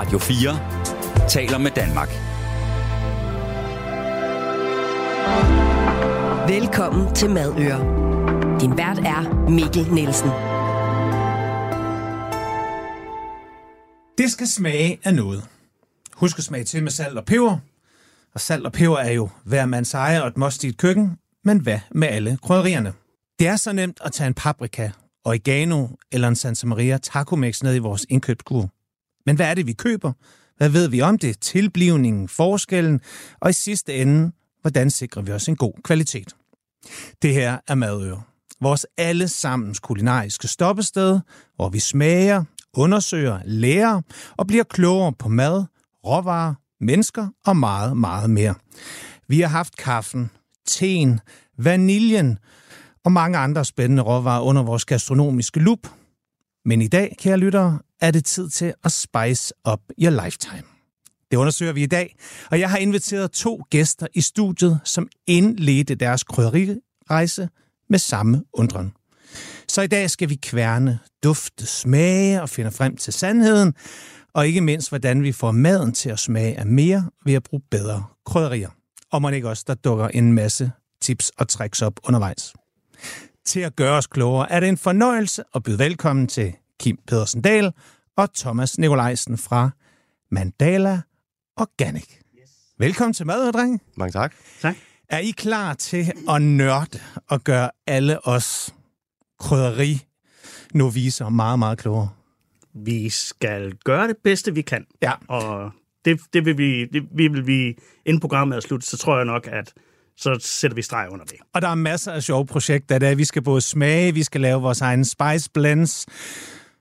Radio 4 taler med Danmark. Velkommen til Madøre. Din vært er Mikkel Nielsen. Det skal smage af noget. Husk at smage til med salt og peber. Og salt og peber er jo hver mands eje og et must i et køkken. Men hvad med alle krydderierne? Det er så nemt at tage en paprika, oregano eller en Santa Maria taco mix ned i vores indkøbskurv. Men hvad er det, vi køber? Hvad ved vi om det? Tilblivningen, forskellen, og i sidste ende, hvordan sikrer vi os en god kvalitet? Det her er Madøre. Vores allesammens kulinariske stoppested, hvor vi smager, undersøger, lærer og bliver klogere på mad, råvarer, mennesker og meget, meget mere. Vi har haft kaffen, teen, vaniljen og mange andre spændende råvarer under vores gastronomiske lup. Men i dag, kære lyttere, er det tid til at spice up your lifetime. Det undersøger vi i dag, og jeg har inviteret to gæster i studiet, som indledte deres krydderirejse med samme undren. Så i dag skal vi kværne, dufte, smage og finde frem til sandheden, og ikke mindst, hvordan vi får maden til at smage af mere ved at bruge bedre krydderier. Og man ikke også, der dukker en masse tips og tricks op undervejs. Til at gøre os klogere er det en fornøjelse at byde velkommen til Kim Pedersen Dahl og Thomas Nikolajsen fra Mandala Organic. Yes. Velkommen til mad, dreng. Mange tak. Tak. Er I klar til at nørde og gøre alle os krydderi noviser meget, meget klogere? Vi skal gøre det bedste, vi kan. Ja. Og det, det vil vi, det, vi vil vi, inden programmet er slut, så tror jeg nok, at så sætter vi streg under det. Og der er masser af sjove projekter, der vi skal både smage, vi skal lave vores egen spice blends,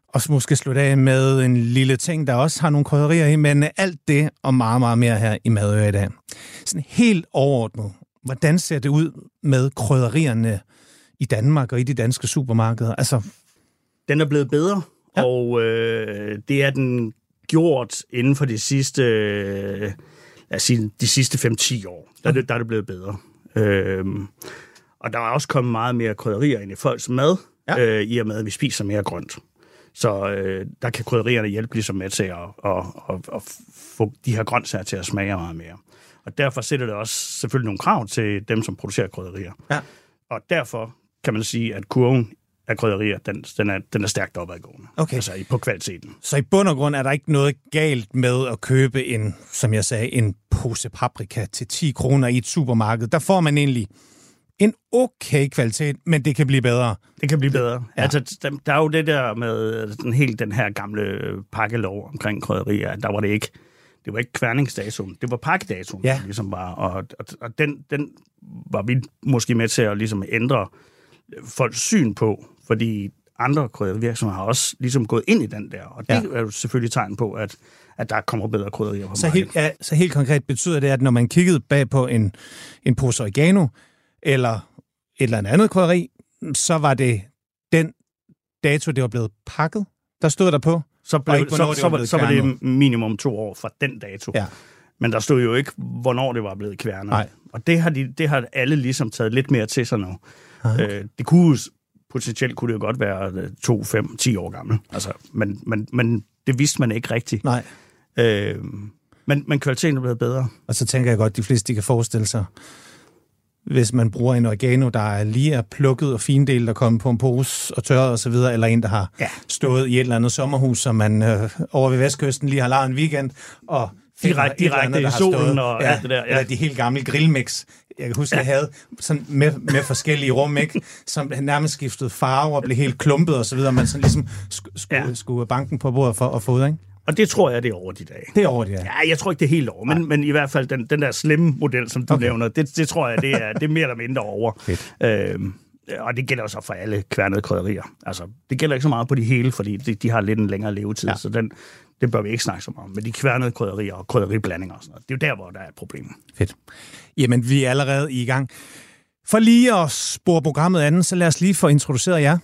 og så måske slutte af med en lille ting, der også har nogle krydderier i, men alt det og meget, meget mere her i Madøre i dag. Sådan helt overordnet, hvordan ser det ud med krydderierne i Danmark og i de danske supermarkeder? Altså, Den er blevet bedre, Ja. og øh, det er den gjort inden for de sidste, øh, lad os sige, de sidste 5-10 år. Der, er det, der er det blevet bedre. Øhm, og der er også kommet meget mere krydderier ind i folks mad, ja. øh, i og med, at vi spiser mere grønt. Så øh, der kan krydderierne hjælpe ligesom med til at, at, at, at få de her grøntsager til at smage meget mere. Og derfor sætter det også selvfølgelig nogle krav til dem, som producerer krydderier. Ja. Og derfor kan man sige, at kurven af krydderier, den, den, er, den er stærkt opadgående. Okay. Altså i- på kvaliteten. Så i bund og grund er der ikke noget galt med at købe en, som jeg sagde, en pose paprika til 10 kroner i et supermarked. Der får man egentlig en okay kvalitet, men det kan blive bedre. Det kan blive bedre. Ja. Altså, der, der er jo det der med den, helt den her gamle pakkelov omkring krydderier. Der var det ikke, det var ikke kværningsdatoen, det var pakkedatoen, ja. ligesom var. Og, og, og den, den var vi måske med til at ligesom ændre folks syn på, fordi andre krydderivirksomheder har også ligesom gået ind i den der. Og det Ja. er jo selvfølgelig tegn på, at, at der kommer bedre krydderier på Så markedet. helt, ja, så helt konkret betyder det, at når man kiggede bag på en, en pose oregano, eller et eller andet krydderi, så var det den dato, det var blevet pakket, der stod der på. så, blev, ikke, så, det så, var så var det minimum to år fra den dato. Ja. Men der stod jo ikke, hvornår det var blevet kværnet. Nej. Og det har, de, det har alle ligesom taget lidt mere til sig nu. Øh, det kunne potentielt kunne det jo godt være øh, 2, 5, 10 år gammel. Altså, men, men, men det vidste man ikke rigtigt. Nej. Øh, men, men kvaliteten er blevet bedre. Og så tænker jeg godt, at de fleste de kan forestille sig, hvis man bruger en oregano, der er lige er plukket og findelt, der kommer på en pose og tørret osv., eller en, der har Ja. stået i et eller andet sommerhus, som man øh, over ved Vestkysten lige har lejet en weekend, og Direkte- direkte andet, i solen stået, og ja, alt det der, ja. Eller de helt gamle grillmix. Jeg kan huske, ja. jeg havde sådan med, med forskellige rum, ikke? som nærmest skiftede farve og blev helt klumpet og så videre, man sådan ligesom sk- skulle, ja. Skulle banken på bordet for at få ud, ikke? Og det tror jeg, det er over de dage. Det er over det, ja. Ja, jeg tror ikke, det er helt over, men, men i hvert fald den, den der slemme model, som du Okay. okay. nævner, det, det tror jeg, det er, det er mere eller mindre over. Fedt. Øhm, og det gælder jo så for alle kværnede krydderier. Altså, det gælder ikke så meget på de hele, fordi de, de har lidt en længere levetid, ja. så den, det bør vi ikke snakke så meget om. Men de kværnede krydderier og krydderiblandinger og sådan noget, det er jo der, hvor der er et problem. Fedt. Jamen, vi er allerede i gang. For lige at spore programmet an, så lad os lige få introduceret jer.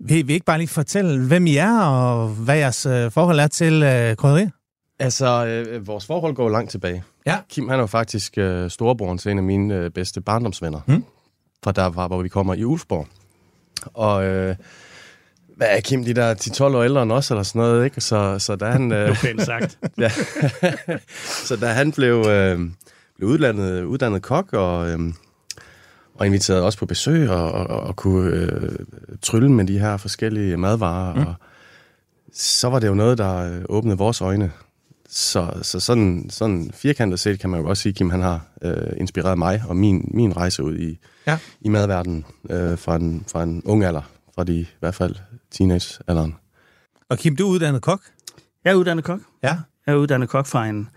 Vil vi ikke bare lige fortælle, hvem I er, og hvad jeres øh, forhold er til øh, krydderier? Altså, øh, vores forhold går langt tilbage. Ja. Kim, han er jo faktisk øh, storebroren til en af mine øh, bedste barndomsvenner. Hmm. Fra der, var, hvor vi kommer i Ulfborg. Og øh, Hvad er Kim, de der 10-12 år ældre end os, eller sådan noget, ikke? Så, så da han... Øh, sagt. ja, så da han blev, øh, blev uddannet, uddannet kok, og, øh, og inviteret os på besøg, og, og, og kunne øh, trylle med de her forskellige madvarer, mm. og så var det jo noget, der øh, åbnede vores øjne. Så, så sådan, sådan firkantet set kan man jo også sige, at Kim han har øh, inspireret mig og min, min rejse ud i, Ja. i madverdenen øh, fra, en, fra en ung alder, fra de i hvert fald teenage-alderen. Og Kim, du er uddannet kok? Jeg er uddannet kok. Ja. Jeg er uddannet kok fra en,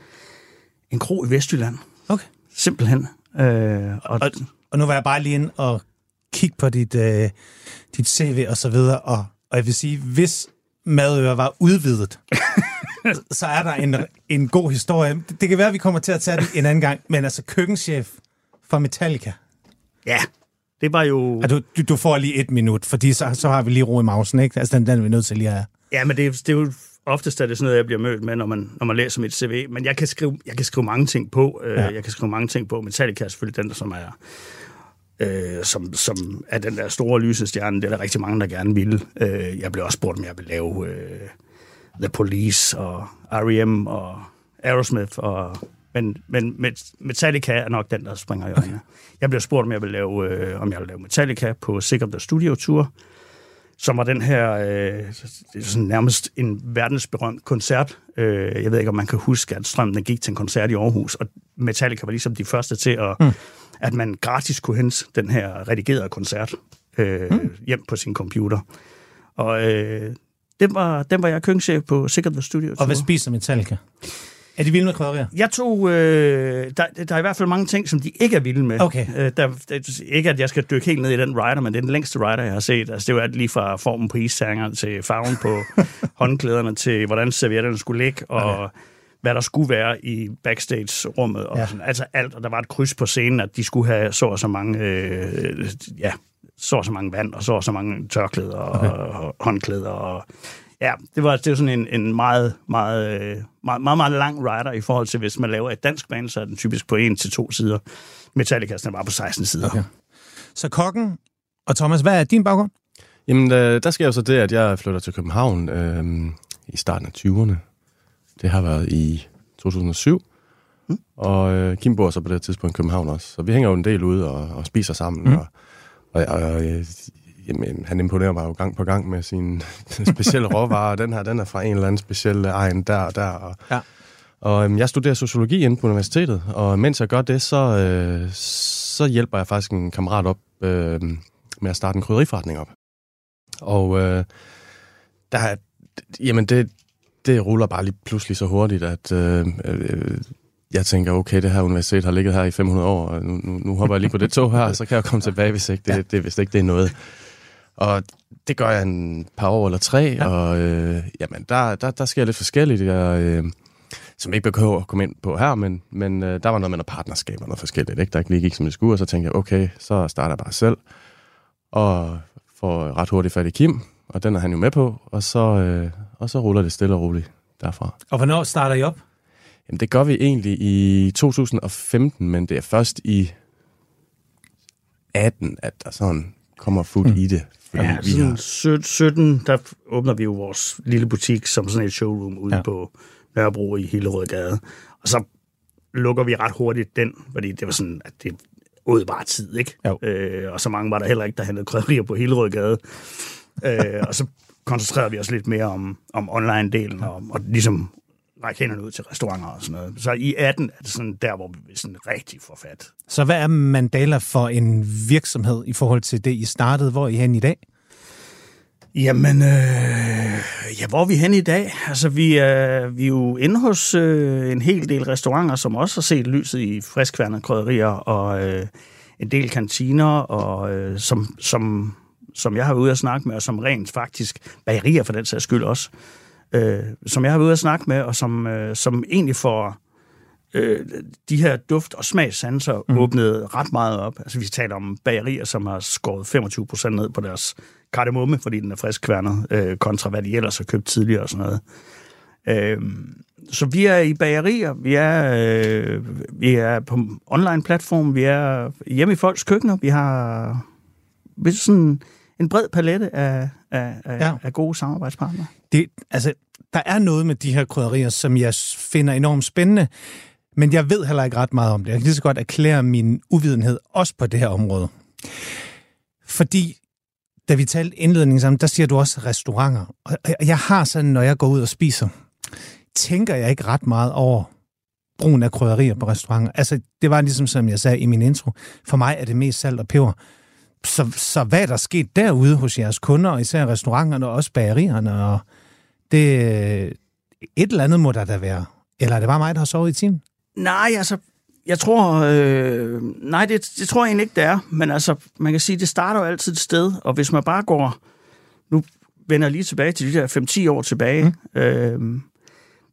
en kro i Vestjylland. Okay. Simpelthen. Øh, og, Og, og nu var jeg bare lige ind og kigge på dit, øh, dit CV og så videre, og, og jeg vil sige, hvis Madøre var udvidet, så er der en, en god historie. Det, det kan være, at vi kommer til at tage det en anden gang, men altså køkkenchef for Metallica. ja, det var jo... Ja, du, du, får lige et minut, fordi så, så har vi lige ro i mausen, ikke? Altså, den, den er vi nødt til lige at... Ja, men det, er- det er jo oftest er det sådan noget, jeg bliver mødt med, når man, når man læser mit CV. Men jeg kan skrive, jeg kan skrive mange ting på. Øh, Ja. Jeg kan skrive mange ting på. Metallica er selvfølgelig den, der som er, øh, som, som er den der store lysestjerne. Det er der rigtig mange, der gerne vil. Øh, jeg blev også spurgt, om jeg vil lave øh, The Police og R.E.M. og Aerosmith. Og, men, men Met- Metallica er nok den, der springer i øjnene. Jeg blev spurgt, om jeg vil lave, øh, om jeg vil lave Metallica på Sick of the Studio Tour som var den her øh, sådan nærmest en verdensberømt koncert. Øh, jeg ved ikke, om man kan huske, at Strømmen gik til en koncert i Aarhus, og Metallica var ligesom de første til, at, mm. at man gratis kunne hente den her redigerede koncert øh, mm. hjem på sin computer. Og øh, den, var, den var jeg køkkenchef på Sikkert The Studio. Og hvad spiser Metallica? Er de vilde med krydderier? Jeg tog... Øh, der, der er i hvert fald mange ting, som de ikke er vilde med. Okay. Øh, der, der, ikke, at jeg skal dykke helt ned i den rider, men det er den længste rider, jeg har set. Altså, det var alt lige fra formen på istangeren til farven på håndklæderne, til hvordan servietterne skulle ligge, og okay. hvad der skulle være i backstage-rummet. Og Ja. sådan, altså alt, og der var et kryds på scenen, at de skulle have så og så mange... Øh, ja, så og så mange vand, og så og så mange tørklæder og, okay. og håndklæder og Ja, det var, det var sådan en, en meget, meget, øh, meget, meget, meget lang rider i forhold til, hvis man laver et dansk band, så er den typisk på en til to sider. Metallica er bare på 16 sider. Okay. Så kokken og Thomas, hvad er din baggrund? Jamen, øh, der sker jo så det, at jeg flytter til København øh, i starten af 20'erne. Det har været i 2007. Mm. Og øh, Kim bor så på det tidspunkt i København også. Så vi hænger jo en del ude og, og spiser sammen. Mm. Og, og, og øh, jamen, han imponerer mig jo gang på gang med sin specielle råvarer. Den her, den er fra en eller anden speciel egen der og der. Og, Ja. og øhm, jeg studerer sociologi inde på universitetet, og mens jeg gør det, så, øh, så hjælper jeg faktisk en kammerat op øh, med at starte en krydderiforretning op. Og øh, der, er- jamen det, det ruller bare lige pludselig så hurtigt, at øh, øh, jeg tænker, okay, det her universitet har ligget her i 500 år, og nu, nu, nu hopper jeg lige på det tog her, så kan jeg komme tilbage, hvis ikke det, det, hvis ikke det er noget. Og det gør jeg en par år eller tre, ja. og øh, jamen, der, der, der sker lidt forskelligt. Jeg, øh, som ikke behøver at komme ind på her, men, men øh, der var noget med noget partnerskab og noget forskelligt, ikke? der ikke lige gik som det skulle, og så tænkte jeg, okay, så starter jeg bare selv, og får ret hurtigt fat i Kim, og den er han jo med på, og så, øh, og så ruller det stille og roligt derfra. Og hvornår starter I op? Jamen, det gør vi egentlig i 2015, men det er først i 18, at der sådan kommer fod mm. i det. Ja, vi har, 17, 17, der åbner vi jo vores lille butik som sådan et showroom ude Ja. på Nørrebro i Hillerødgade. Og så lukker vi ret hurtigt den, fordi det var sådan, at det åd bare tid, ikke? Jo. Øh, og så mange var der heller ikke, der handlede krydderier på Hillerødgade. øh, og så koncentrerede vi os lidt mere om, om online-delen, og, og ligesom række hænderne ud til restauranter og sådan noget. Så i 18 er det sådan der, hvor vi sådan rigtig får fat. Så hvad er Mandala for en virksomhed i forhold til det, I startede? Hvor er I hen i dag? Jamen, øh, ja, hvor er vi hen i dag? Altså, vi er, vi er jo inde hos øh, en hel del restauranter, som også har set lyset i friskværende krydderier, og øh, en del kantiner, og øh, som, som, som jeg har været ude at snakke med, og som rent faktisk, bagerier for den sags skyld også, øh, som jeg har været ude at snakke med, og som, øh, som egentlig får øh, de her duft- og smagssanser mm. åbnet ret meget op. Altså, vi taler om bagerier, som har skåret 25 procent ned på deres kardemomme, fordi den er friskværnet, øh, kontra hvad de ellers har købt tidligere og sådan noget. Øh, så vi er i bagerier, vi er, øh, vi er på online-platform, vi er hjemme i folks køkkener, vi har vi er sådan en bred palette af, af, af, Ja. af gode samarbejdspartnere. Det, altså, der er noget med de her krydderier, som jeg finder enormt spændende, men jeg ved heller ikke ret meget om det. Jeg kan lige så godt erklære min uvidenhed også på det her område. Fordi, da vi talte indledningen sammen, der siger du også restauranter. Og og jeg har sådan, når jeg går ud og spiser, tænker jeg ikke ret meget over brugen af krydderier på restauranter. Altså, det var ligesom, som jeg sagde i min intro. For mig er det mest salt og peber. Så, så hvad er der sket derude hos jeres kunder, især restauranterne og også bagerierne? Og det, et eller andet må der da være. Eller er det bare mig, der har sovet i timen? Nej, altså, jeg tror... Øh, nej, det, det tror jeg egentlig ikke, det er. Men altså, man kan sige, det starter jo altid et sted, og hvis man bare går... Nu vender jeg lige tilbage til de der 5-10 år tilbage. Mm. Øh,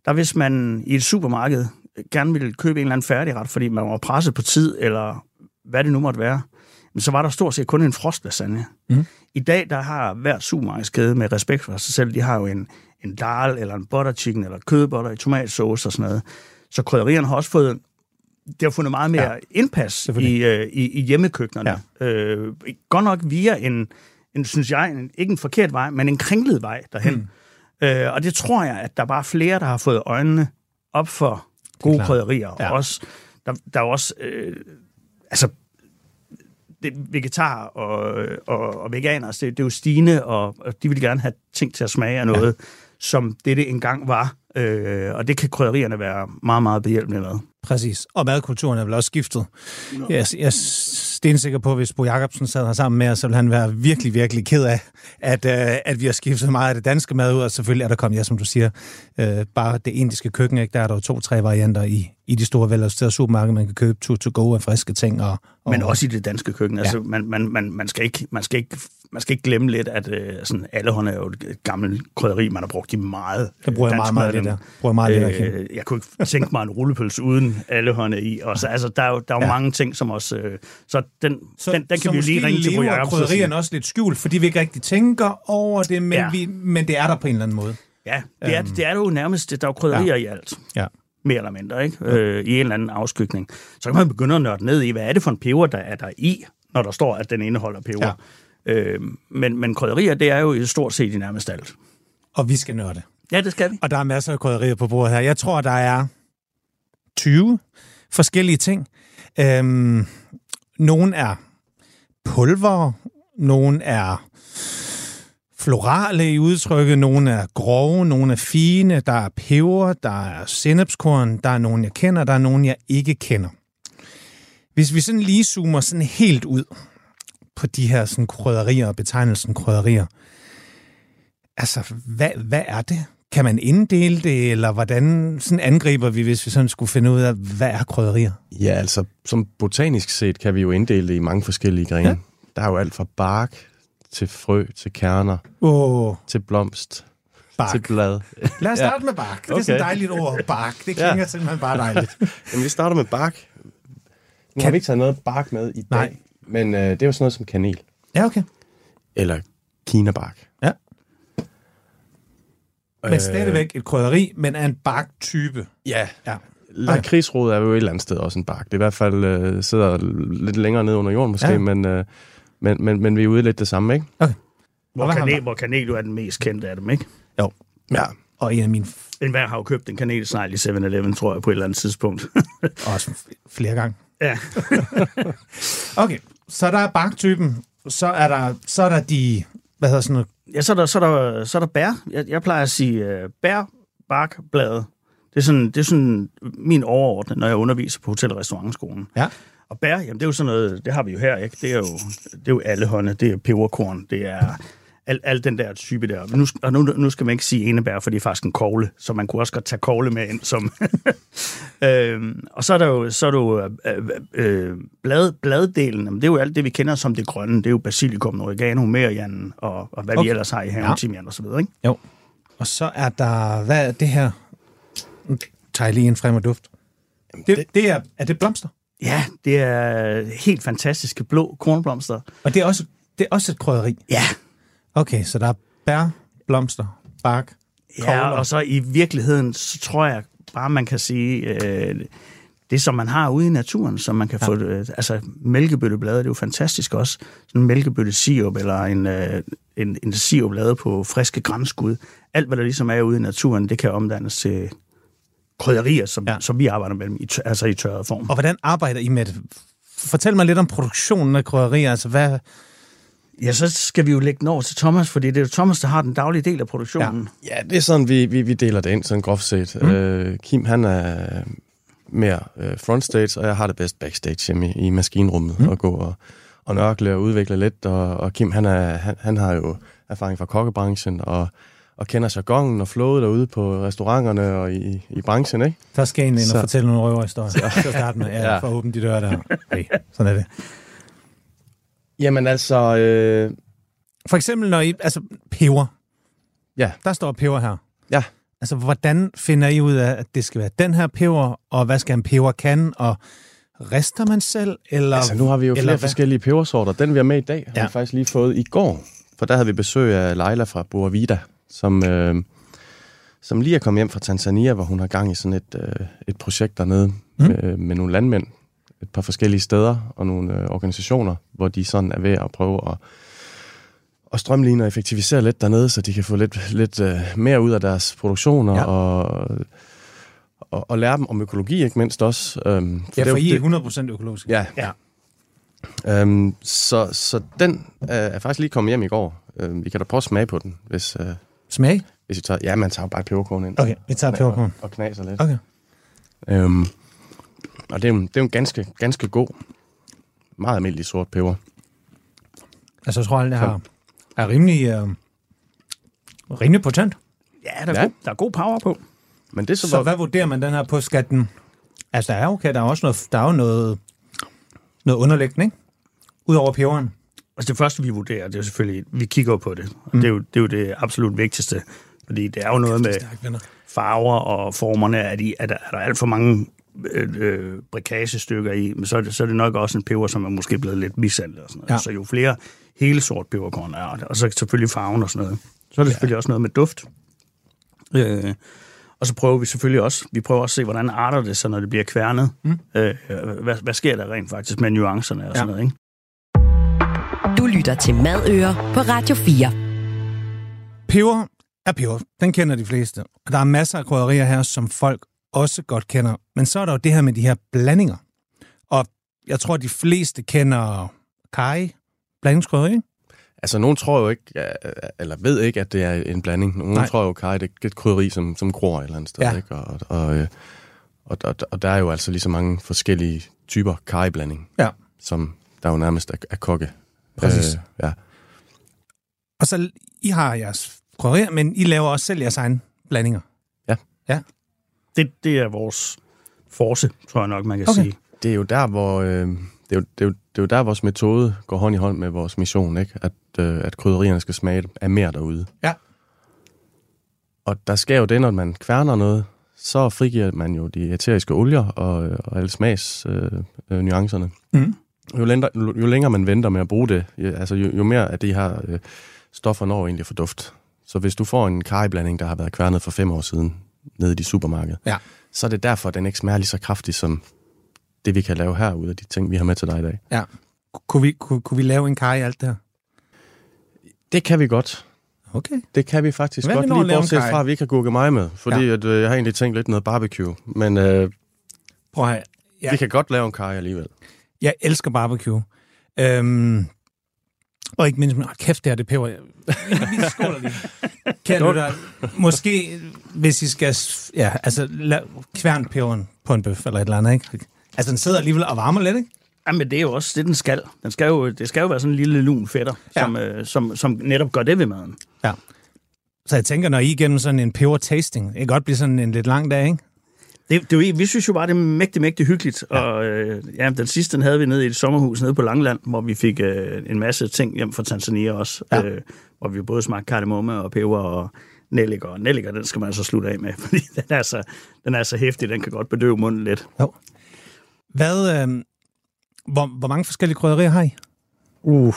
der hvis man i et supermarked gerne ville købe en eller anden færdigret, fordi man var presset på tid, eller hvad det nu måtte være, så var der stort set kun en frostlasagne. Mm. I dag, der har hver supermarkedskæde med respekt for sig selv, de har jo en, en dal, eller en butter chicken, eller kødbotter i tomatsauce og sådan noget. Så krydderierne har også fået det har fundet meget mere Ja, indpas i, øh, i, i hjemmekøkkenerne. Ja. Øh, godt nok via en, en, synes jeg, en, ikke en forkert vej, men en kringlet vej derhen. Mm. Øh, og det tror jeg, at der er bare flere, der har fået øjnene op for gode krydderier. Ja. Og også, der, der er også... Øh, altså, det, vegetar og, og, og veganere, det, det er jo stigende, og, og de vil gerne have ting til at smage af noget, ja. som det det engang var. Øh, og det kan krydderierne være meget, meget behjælpelige med. Præcis. Og madkulturen er vel også skiftet. Jeg, jeg er stensikker på, at hvis Bo Jacobsen sad her sammen med os, så ville han være virkelig, virkelig ked af, at, uh, at vi har skiftet meget af det danske mad ud, og selvfølgelig er der kommet, ja, som du siger, uh, bare det indiske køkken, ikke? der er der jo to-tre varianter i, i de store velasserede supermarkeder, man kan købe to to go af friske ting. Og, og, Men også i det danske køkken. Altså, man, man, man, man, skal ikke, man, skal ikke, man skal ikke glemme lidt, at øh, sådan, allehånd er jo et gammelt krydderi, man har brugt i meget. Det bruger jeg meget, meget lidt af. Bruger meget lidt af. Øh, jeg kunne ikke tænke mig en rullepølse uden allehånde i. Og så, altså, der er jo, der er jo Ja. ja. mange ting, som også... Øh, så den, så, den, den kan vi jo lige ringe til Bo Jacobsen. krydderierne også lidt skjult, fordi vi ikke rigtig tænker over det, men, ja. Ja. vi, men det er der på en eller anden måde. Ja, det er, det er jo nærmest... Der er jo krydderier ja. i alt. Ja. Mere eller mindre, ikke? Øh, i en eller anden afskygning. Så kan man begynde at nørde ned i, hvad er det for en peber, der er der i, når der står, at den indeholder peber. Ja. Øh, men, men krydderier, det er jo i stort set i nærmest alt. Og vi skal nørde. Ja, det skal vi. Og der er masser af krydderier på bordet her. Jeg tror, der er 20 forskellige ting. Øhm, nogle er pulver, nogle er florale i udtrykket, nogle er grove, nogle er fine, der er peber, der er sennepskorn, der er nogle, jeg kender, der er nogle, jeg ikke kender. Hvis vi sådan lige zoomer sådan helt ud på de her sådan krydderier og betegnelsen krydderier, altså, hvad, hvad er det? Kan man inddele det, eller hvordan sådan angriber vi, hvis vi sådan skulle finde ud af, hvad er krydderier? Ja, altså, som botanisk set kan vi jo inddele det i mange forskellige grene. Ja. Der er jo alt fra bark til frø, til kerner, oh, til blomst, bark. til blad. Lad os starte med bark. Det er sådan et Okay. dejligt ord, bark. Det klinger ja. simpelthen bare dejligt. Jamen, vi starter med bark. Nu Kan- har vi ikke taget noget bark med i dag, Nej. men øh, det er jo sådan noget som kanel. Ja, okay. Eller kinabark. Ja. Men Øh, stadigvæk et krydderi, men af en barktype. Ja. Ja. Lakridsrod er jo et eller andet sted også en bark. Det er i hvert fald øh, sidder lidt længere ned under jorden måske, Ja. ja. men, øh, men, men, men vi er ude lidt det samme, ikke? Hvor hvad har kanel, hvor kanel jo er den mest kendte af dem, ikke? Jo. Ja. Og en af mine En hver har jo købt en kanelsnegl i 7-Eleven, tror jeg, på et eller andet tidspunkt. også flere gange. ja. Okay, så der er barktypen. Så er der, så er der de, hvad hedder sådan noget, ja, så er der, så er der, så er der bær. Jeg, jeg plejer at sige uh, bær, bark, blade. Det er, sådan, det er sådan min overordnet, når jeg underviser på Hotel- og Restaurantskolen. ja, Og bær, jamen det er jo sådan noget, det har vi jo her, ikke? Det er jo, det er jo allehånde, det er peberkorn, det er al, al den der type der. Men nu, og nu, nu skal man ikke sige enebær, for det er faktisk en kogle, så man kunne også godt tage kogle med ind som... øhm, og så er der jo, så er der jo øh, øh, blad, bladdelen, jamen, det er jo alt det, vi kender som det grønne. Det er jo basilikum, oregano, merian og, og hvad okay. Vi ellers har i haven, Ja. timian og så videre, ikke? jo. Og så er der, hvad er det her? Jeg lige en frem og duft. Det, det er, er det blomster? Ja, det er helt fantastiske blå kornblomster. Og det er også, det er også et krydderi? Ja, Okay, så der er bær, blomster, bark, Ja, kogler. og så i virkeligheden, så tror jeg bare, man kan sige, øh, det, som man har ude i naturen, som man kan ja. få... Øh, altså, mælkebøtteblade, det er jo fantastisk også. Sådan en mælkebøtte sirup, eller en, øh, en, en sirup lavet på friske grænskud. Alt, hvad der ligesom er ude i naturen, det kan omdannes til krydderier, som, ja. som vi arbejder med, i, tør, altså i tørret form. Og hvordan arbejder I med det? Fortæl mig lidt om produktionen af krydderier. Altså, hvad, Ja, så skal vi jo lægge den over til Thomas, fordi det er jo Thomas, der har den daglige del af produktionen. Ja, ja det er sådan, vi, vi, vi deler det ind, sådan groft set. Mm. Øh, Kim, han er mere øh, frontstage, og jeg har det bedst backstage hjemme i, i maskinrummet, mm. og gå og, og nørkle og udvikle lidt. Og, og Kim, han, er, han, han har jo erfaring fra kokkebranchen, og, og kender jargonen og flowet derude på restauranterne og i, i branchen, ikke? Der skal en ind og fortælle nogle røverhistorier. Så. Så starte med, ja, ja. for at åbne de døre der. Hey, sådan er det. Jamen altså... Øh... For eksempel, når I... Altså, peber. Ja. Der står peber her. Ja. Altså, hvordan finder I ud af, at det skal være den her peber, og hvad skal en peber kan, og rester man selv, eller... Altså, nu har vi jo flere hvad? forskellige pebersorter. Den, vi har med i dag, har Ja. vi faktisk lige fået i går. For der havde vi besøg af Leila fra Boavida, som, øh, som lige er kommet hjem fra Tanzania, hvor hun har gang i sådan et, øh, et projekt dernede mm. med, med nogle landmænd et par forskellige steder og nogle øh, organisationer, hvor de sådan er ved at prøve at, at strømline og effektivisere lidt dernede, så de kan få lidt, lidt øh, mere ud af deres produktioner Ja. ja. og, og, og lære dem om økologi, ikke mindst også. Øhm, Ja, det er for jo- I det- er 100% økologiske. Ja. ja. Øhm, så, så den øh, er faktisk lige kommet hjem i går. Øhm, vi kan da prøve at smage på den, hvis, øh, Smag? hvis I tager... Ja, man tager bare peberkorn ind. Okay, vi tager peberkorn. Og, knaser lidt. Okay. Øhm, og det er, jo, det er en ganske, ganske god, meget almindelig sort peber. Altså, jeg tror, at det er, er rimelig, øh, rimelig potent. Ja, der er, Ja. God, der er god power på. Men det er så, Så hvor, hvad vurderer man den her på? Skal den... Altså, der er okay, der er også noget, der er jo noget, noget underliggende, ikke? Udover peberen. Altså det første, vi vurderer, det er selvfølgelig, vi kigger på det. Og mm. det, er jo, det er jo det absolut vigtigste. Fordi det er jo noget med farver og formerne. Er, de, er, der, er der alt for mange øh, øh, brikagestykker i, men så er, det, så er det nok også en peber, som er måske blevet lidt mishandlet. Og sådan noget. Ja. Ja. Så jo flere hele sort peberkorn er, og så selvfølgelig farven og sådan noget. Så er det ja. selvfølgelig også noget med duft. Øh, og så prøver vi selvfølgelig også, vi prøver også at se, hvordan arter det så, når det bliver kværnet. Mm. Øh, hvad, hvad sker der rent faktisk med nuancerne og Ja. sådan noget, ikke? Du lytter til Madøer på Radio 4. Peber er peber. Den kender de fleste. Og der er masser af krydderier her, som folk også godt kender. Men så er der jo det her med de her blandinger. Og jeg tror, de fleste kender kaj, blandingskrydderi, ikke? altså, nogen tror jo ikke, eller ved ikke, at det er en blanding. Nogen Nej. Tror jo, at det er et krydderi, som, som gror et eller andet sted. Ja. Ikke? Og, og, øh, og, og, og der er jo altså lige så mange forskellige typer kariblanding, Ja. som der jo nærmest er, er kokke. Præcis. Øh, ja. Og så, I har jeres krydderier, men I laver også selv jeres egne blandinger. Det, det er vores force, tror jeg nok, man kan Okay. sige. det er jo der, hvor øh, det, er jo, det, er jo, det er jo der, vores metode går hånd i hånd med vores mission, ikke? At, øh, at krydderierne skal smage af mere derude. Ja. Og der sker jo det, når man kværner noget, så frigiver man jo de eteriske olier og, og alle smags øh, øh, nuancerne. Mhm. Jo, længere, jo længere man venter med at bruge det, jo, altså jo, jo mere af de her øh, stoffer når egentlig for duft. Så hvis du får en kariblanding, der har været kværnet for fem år siden, nede i de supermarked, Ja. så er det derfor, at den ikke smager lige så kraftigt som det, vi kan lave her ud af de ting, vi har med til dig i dag. Ja. Kunne vi, kunne, kunne vi lave en kaj i alt det her? Det kan vi godt. Okay. Det kan vi faktisk Hvad godt, at lige bortset fra, at vi ikke har gurket mig med. Fordi Ja. at, øh, jeg har egentlig tænkt lidt noget barbecue. Men øh, Prøv at ja. Vi kan godt lave en kaj alligevel. Jeg elsker barbecue. Øhm, og ikke mindst, men åh, kæft, det er det peber. Jeg- Vi skåler lige. Kære lytter, måske hvis I skal, ja, altså, la- kværn peberen på en bøf eller et eller andet, ikke? Altså, den sidder alligevel og varmer lidt, ikke? Jamen, det er jo også det, den skal. Den skal jo, det skal jo være sådan en lille lun fætter, Ja. som, øh, som, som netop gør det ved maden. Ja. Så jeg tænker, når I igennem sådan en peber-tasting, det kan godt blive sådan en lidt lang dag, ikke? Det, det er jo, vi synes jo bare, det er mægtig, mægtig hyggeligt. Ja. Og øh, ja, den sidste, den havde vi nede i et sommerhus nede på Langland, hvor vi fik øh, en masse ting hjem fra Tanzania også. Ja. Ja. Øh, hvor vi både smagte kardemomme og peber og nelliker. Og nelliker, den skal man altså slutte af med, fordi den er, så, den er så hæftig, den kan godt bedøve munden lidt. Jo. Hvad, øh, hvor, hvor mange forskellige krydderier har I? Uh.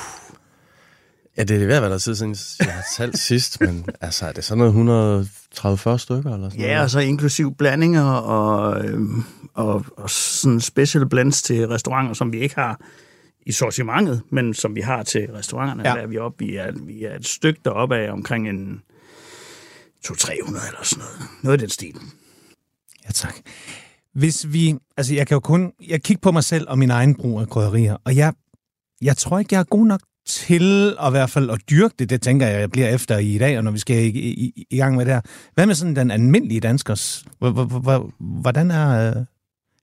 Ja, det er ved at være der tid siden, jeg har talt sidst, men altså, er det sådan noget 130-40 stykker eller sådan Ja, noget? og så inklusiv blandinger og, øhm, og, og sådan special blends til restauranter, som vi ikke har i sortimentet, men som vi har til restauranterne. Ja. Der er vi oppe, vi er, vi er et stykke deroppe af omkring en 200-300 eller sådan noget. Noget i den stil. Ja, tak. Hvis vi... Altså, jeg kan jo kun... Jeg kigger på mig selv og min egen brug af krydderier, og jeg, jeg tror ikke, jeg er god nok til at i hvert fald at dyrke det. Det tænker jeg, jeg bliver efter i dag, og når vi skal i, i, i gang med det her. Hvad med sådan den almindelige danskers? Hvor- hvor- hvor- Hvordan er øh,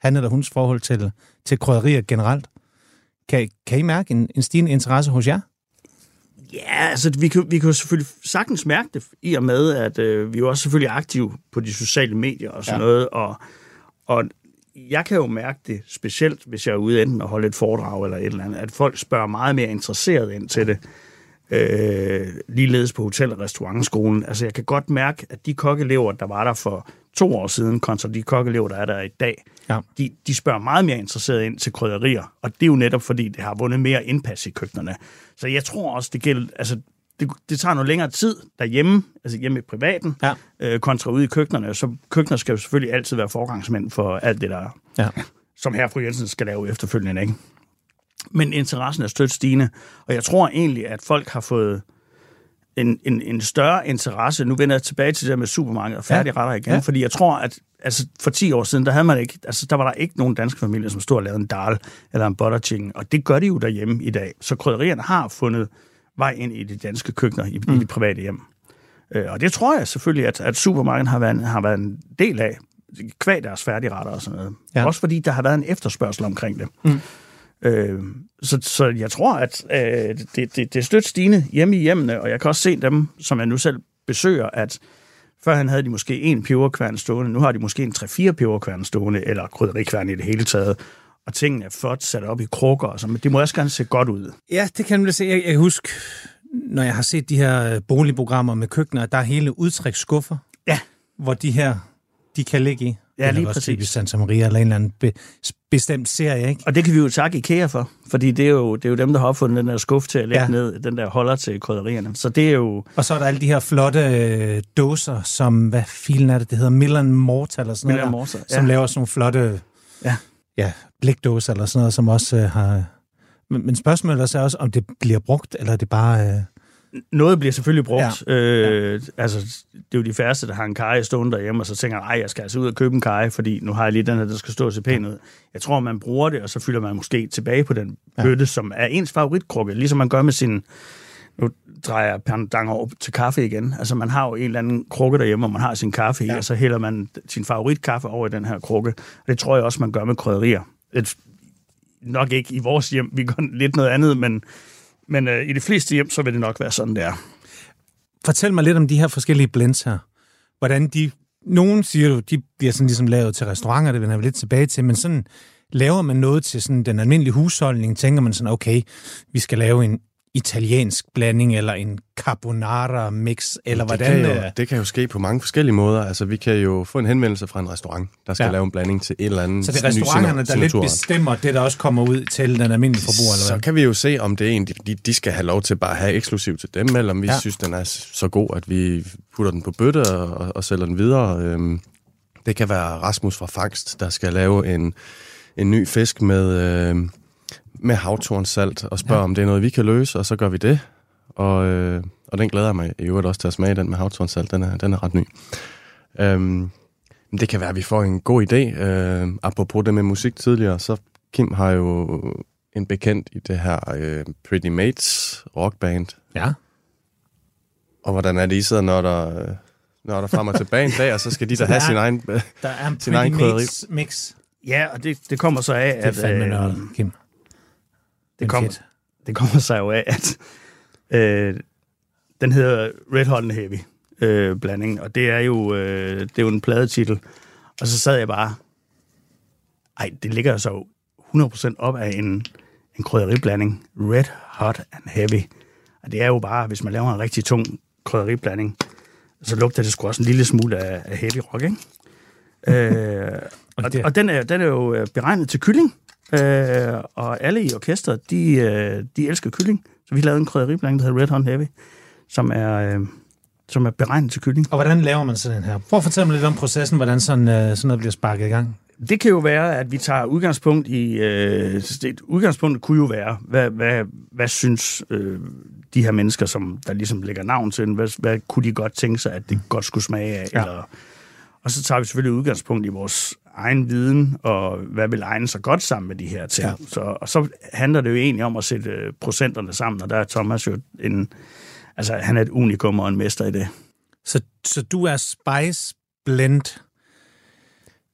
han eller huns forhold til, til krydderier generelt? Kan, kan I mærke en, en stigende interesse hos jer? Ja, altså vi kan, vi kan jo selvfølgelig sagtens mærke det, i og med, at øh, vi er jo også selvfølgelig aktive på de sociale medier og sådan ja. noget, og, og jeg kan jo mærke det specielt, hvis jeg er ude enten at holde et foredrag eller et eller andet, at folk spørger meget mere interesseret ind til det. Øh, ligeledes på Hotel- og Restaurantskolen. Altså jeg kan godt mærke, at de kokkelever, der var der for to år siden, kontra de kokkelever, der er der i dag, Ja. de, de spørger meget mere interesseret ind til krydderier, og det er jo netop fordi, det har vundet mere indpas i køkkenerne. Så jeg tror også, det gælder, altså det, det tager noget længere tid derhjemme, altså hjemme i privaten, Ja. øh, kontra ude i køkkenerne. Så køkkener skal jo selvfølgelig altid være forgangsmænd for alt det, der Ja. som herre fru Jensen skal lave efterfølgende, ikke? Men interessen er stødt stigende, og jeg tror egentlig, at folk har fået en, en, en større interesse. Nu vender jeg tilbage til det med supermarked og færdige Ja. retter igen, Ja. ja. fordi jeg tror, at altså, for 10 år siden, der, havde man ikke, altså, der var der ikke nogen danske familier, som stod og lavede en dal eller en butter chicken, og det gør de jo derhjemme i dag. Så krydderierne har fundet vej ind i de danske køkkener, i, mm. i de private hjem. Øh, og det tror jeg selvfølgelig, at, at supermarkedet har været, en- har været en del af, kvæg deres færdigretter og sådan noget. Ja. Ja. Også fordi der har været en efterspørgsel omkring det. Mm. Øh, så, så jeg tror, at øh, det, det, det er stødt stigende hjemme i hjemmene, og jeg kan også se dem, som jeg nu selv besøger, at før han havde de måske en peberkværn stående, nu har de måske en 3-4 peberkværn stående, eller krydderikværn i det hele taget. Og tingene er flot sat op i krukker, og så, men det må også gerne se godt ud. Ja, det kan man se. Jeg, jeg kan huske, når jeg har set de her øh, boligprogrammer med køkkener, der er hele udtræksskuffer, Ja. hvor de her, de kan ligge i. Ja, Det lige også præcis. typisk Santa Maria eller en eller anden be, bestemt serie, ikke? Og det kan vi jo takke IKEA for, fordi det er jo, det er jo dem, der har opfundet den der skuff til at lægge Ja. ja. ned, den der holder til krydderierne. Så det er jo... Og så er der alle de her flotte øh, dåser, som, hvad filen er det, det hedder Milan Morta eller sådan noget, der, Morta, som ja. laver sådan nogle flotte Ja. ja, blikdåser eller sådan noget, som også øh, har... Men, men spørgsmålet er så også, om det bliver brugt, eller er det bare... Øh, Noget bliver selvfølgelig brugt. Ja. Øh, altså, det er jo de færreste, der har en kaj stående derhjemme, og så tænker, ej, jeg skal altså ud og købe en kaj, fordi nu har jeg lige den her, der skal stå og se pæn ud. Jeg tror, man bruger det, og så fylder man måske tilbage på den Ja. bøtte, som er ens favoritkrukke, ligesom man gør med sin... Nu drejer jeg pandanger op til kaffe igen. Altså, man har jo en eller anden krukke derhjemme, og man har sin kaffe i, Ja. og så hælder man sin favoritkaffe over i den her krukke. Og det tror jeg også, man gør med krydderier. Et, nok ikke i vores hjem, vi gør lidt noget andet, men, men øh, i de fleste hjem, så vil det nok være sådan, det er. fortæl mig lidt om de her forskellige blends her. Hvordan de... Nogen siger du, de bliver sådan ligesom lavet til restauranter, det vender vi lidt tilbage til, men sådan laver man noget til sådan den almindelige husholdning, tænker man sådan, okay, vi skal lave en italiensk blanding, eller en carbonara mix, eller det, hvordan... kan jo, øh, det kan jo ske på mange forskellige måder. Altså, vi kan jo få en henvendelse fra en restaurant, der skal Ja. lave en blanding til et eller andet Så det er restauranterne, der lidt bestemmer det, der også kommer ud til den almindelige forbruger, eller Så hvad? kan vi jo se, om det er en, de, de skal have lov til bare at have eksklusivt til dem, eller om vi Ja. synes, den er så god, at vi putter den på bøtte og, og, og sælger den videre. Øhm, det kan være Rasmus fra Fangst, der skal lave en, en ny fisk med, øh, med havtornsalt og spørge, Ja. om det er noget, vi kan løse, og så gør vi det. Og, øh, og den glæder jeg mig i øvrigt også til at smage, den med havtornsalt. Den er, den er ret ny. Øhm, det kan være, at vi får en god idé. Øh, apropos det med musik tidligere, så Kim har jo en bekendt i det her øh, Pretty Mates rockband. Ja. Og hvordan er det, I sidder, når der, øh, når der frem og tilbage en dag, og så skal de Så da have der er- sin egen... Øh, Der er en Sin egen pretty krydderi. mix, mix. Ja, og det, det kommer så af, Det er at... fandme øh, Kim. Det, kommer, det kommer sig jo af, at øh, den hedder Red Hot and Heavy øh, blanding, og det er jo øh, det er jo en pladetitel. Og så sad jeg bare, ej, det ligger så jo 100% op af en, en krydderiblanding. Red Hot and Heavy. Og det er jo bare, hvis man laver en rigtig tung krydderiblanding, så lugter det sgu også en lille smule af, af heavy rock, ikke? øh, og, det- og den, er, den er jo øh, beregnet til kylling, øh, og alle i orkestret, de, øh, de elsker kylling. Så vi lavede en krydderiblanding, der hedder Red Hot Heavy, som er, øh, som er beregnet til kylling. Og hvordan laver man sådan her? Prøv at fortælle mig lidt om processen, hvordan sådan, øh, sådan noget bliver sparket i gang. Det kan jo være, at vi tager udgangspunkt i... Øh, det, udgangspunktet kunne jo være, hvad, hvad, hvad synes øh, de her mennesker, som der ligesom lægger navn til den, hvad, hvad kunne de godt tænke sig, at det godt skulle smage af? Ja. Eller, og så tager vi selvfølgelig udgangspunkt i vores egen viden, og hvad vil egne sig godt sammen med de her ting. Ja. Så, og så handler det jo egentlig om at sætte øh, procenterne sammen, og der er Thomas jo en... Altså, han er et unikum og en mester i det. Så, så du er Spice Blend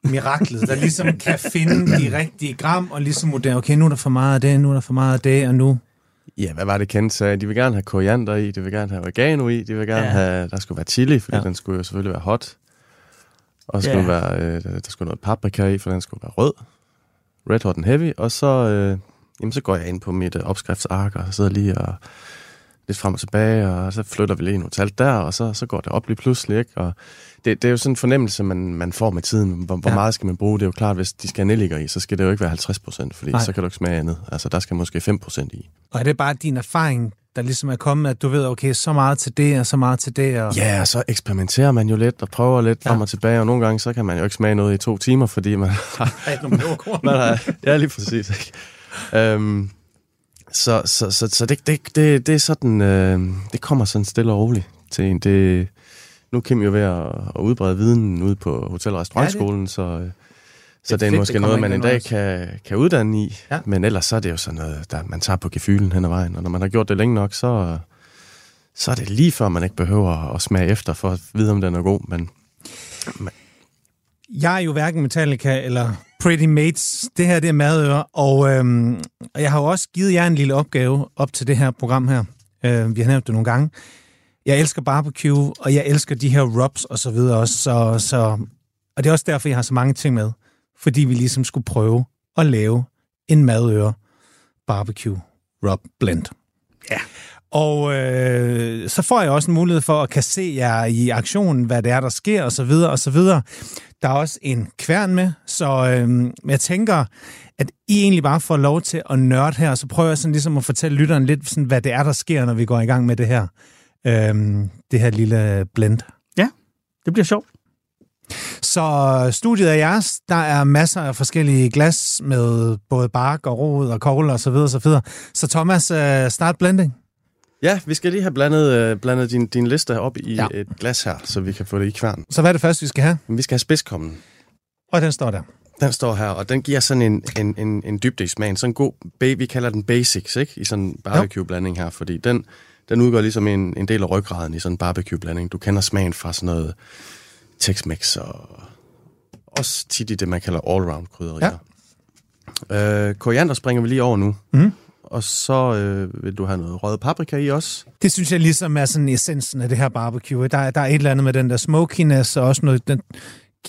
miraklet, der ligesom kan finde de rigtige gram, og ligesom vurdere, okay, nu er der for meget af det, nu er der for meget af det, og nu... Ja, hvad var det kendt sagde? De vil gerne have koriander i, de vil gerne have oregano i, de vil gerne Ja. have, der skulle være chili, fordi Ja. ja. den skulle jo selvfølgelig være hot. Og Ja. skulle være, øh, der skulle noget paprika i, for den skulle være rød. Red hot and heavy. Og så, øh, jamen, så går jeg ind på mit øh, opskriftsark, og sidder lige og lidt frem og tilbage, og så flytter vi lige nogle tal der, og så, så går det op lige pludselig, ikke? Og det, det er jo sådan en fornemmelse, man, man får med tiden. Hvor, hvor Ja. meget skal man bruge? Det er jo klart, hvis de skal have nelliker i, så skal det jo ikke være 50 procent, fordi. Nej. så kan du ikke smage andet. Altså, der skal måske 5 procent i. Og er det bare din erfaring, der ligesom er kommet, at du ved, okay, så meget til det, og så meget til det, og... Ja, og så eksperimenterer man jo lidt og prøver lidt Ja. frem og tilbage, og nogle gange så kan man jo ikke smage noget i to timer, fordi man har... Man har ja, lige præcis. Ikke? Øhm, så så, så, så det, det, det, det er sådan, øh, det kommer sådan stille og roligt til en. Det, nu er Kim jo ved at, at udbrede viden ude på Hotel- og Restaurantskolen, så, øh, så det er fedt, måske det noget, man en dag kan, kan uddanne i. Ja. Men ellers så er det jo sådan noget, der man tager på gefylen hen ad vejen. Og når man har gjort det længe nok, så, så er det lige før, man ikke behøver at smage efter for at vide, om den er god. Men Jeg er jo hverken Metallica eller Pretty Mates. Det her, det er madøre, og øhm, jeg har jo også givet jer en lille opgave op til det her program her. Øh, vi har nævnt det nogle gange. Jeg elsker barbecue, og jeg elsker de her rubs og så videre også. Så, så, og det er også derfor, jeg har så mange ting med. Fordi vi ligesom skulle prøve at lave en madøre barbecue rub blend. Ja. Og øh, så får jeg også en mulighed for at kan se jer i aktionen, hvad det er, der sker, og så videre, og så videre. Der er også en kværn med, så øh, jeg tænker, at I egentlig bare får lov til at nørde her, og så prøver jeg sådan ligesom at fortælle lytteren lidt, sådan, hvad det er, der sker, når vi går i gang med det her, øh, det her lille blend. Det bliver sjovt. Så studiet er jeres. Der er masser af forskellige glas med både bark og rod og kogle og så videre, så videre. Så Thomas, øh, start blending. ja, vi skal lige have blandet, øh, blandet din, din liste op i Ja. et glas her, så vi kan få det i kværn. Så hvad er det første, vi skal have? Vi skal have spidskommen. Og den står der. Den står her, og den giver sådan en, en, en, en dybde i smagen. Sådan en god, vi kalder den basics, ikke? I sådan en barbecue-blanding her, fordi den, den udgør ligesom en, en del af ryggraden i sådan en barbecue-blanding. Du kender smagen fra sådan noget Tex-Mex og også tit i det, man kalder all-round krydderier. Ja. Øh, koriander springer vi lige over nu. Mhm. Og så øh, vil du have noget rød paprika i også. Det synes jeg ligesom er sådan essensen af det her barbecue. Der, er- der er et eller andet med den der smokiness, og også noget... Den,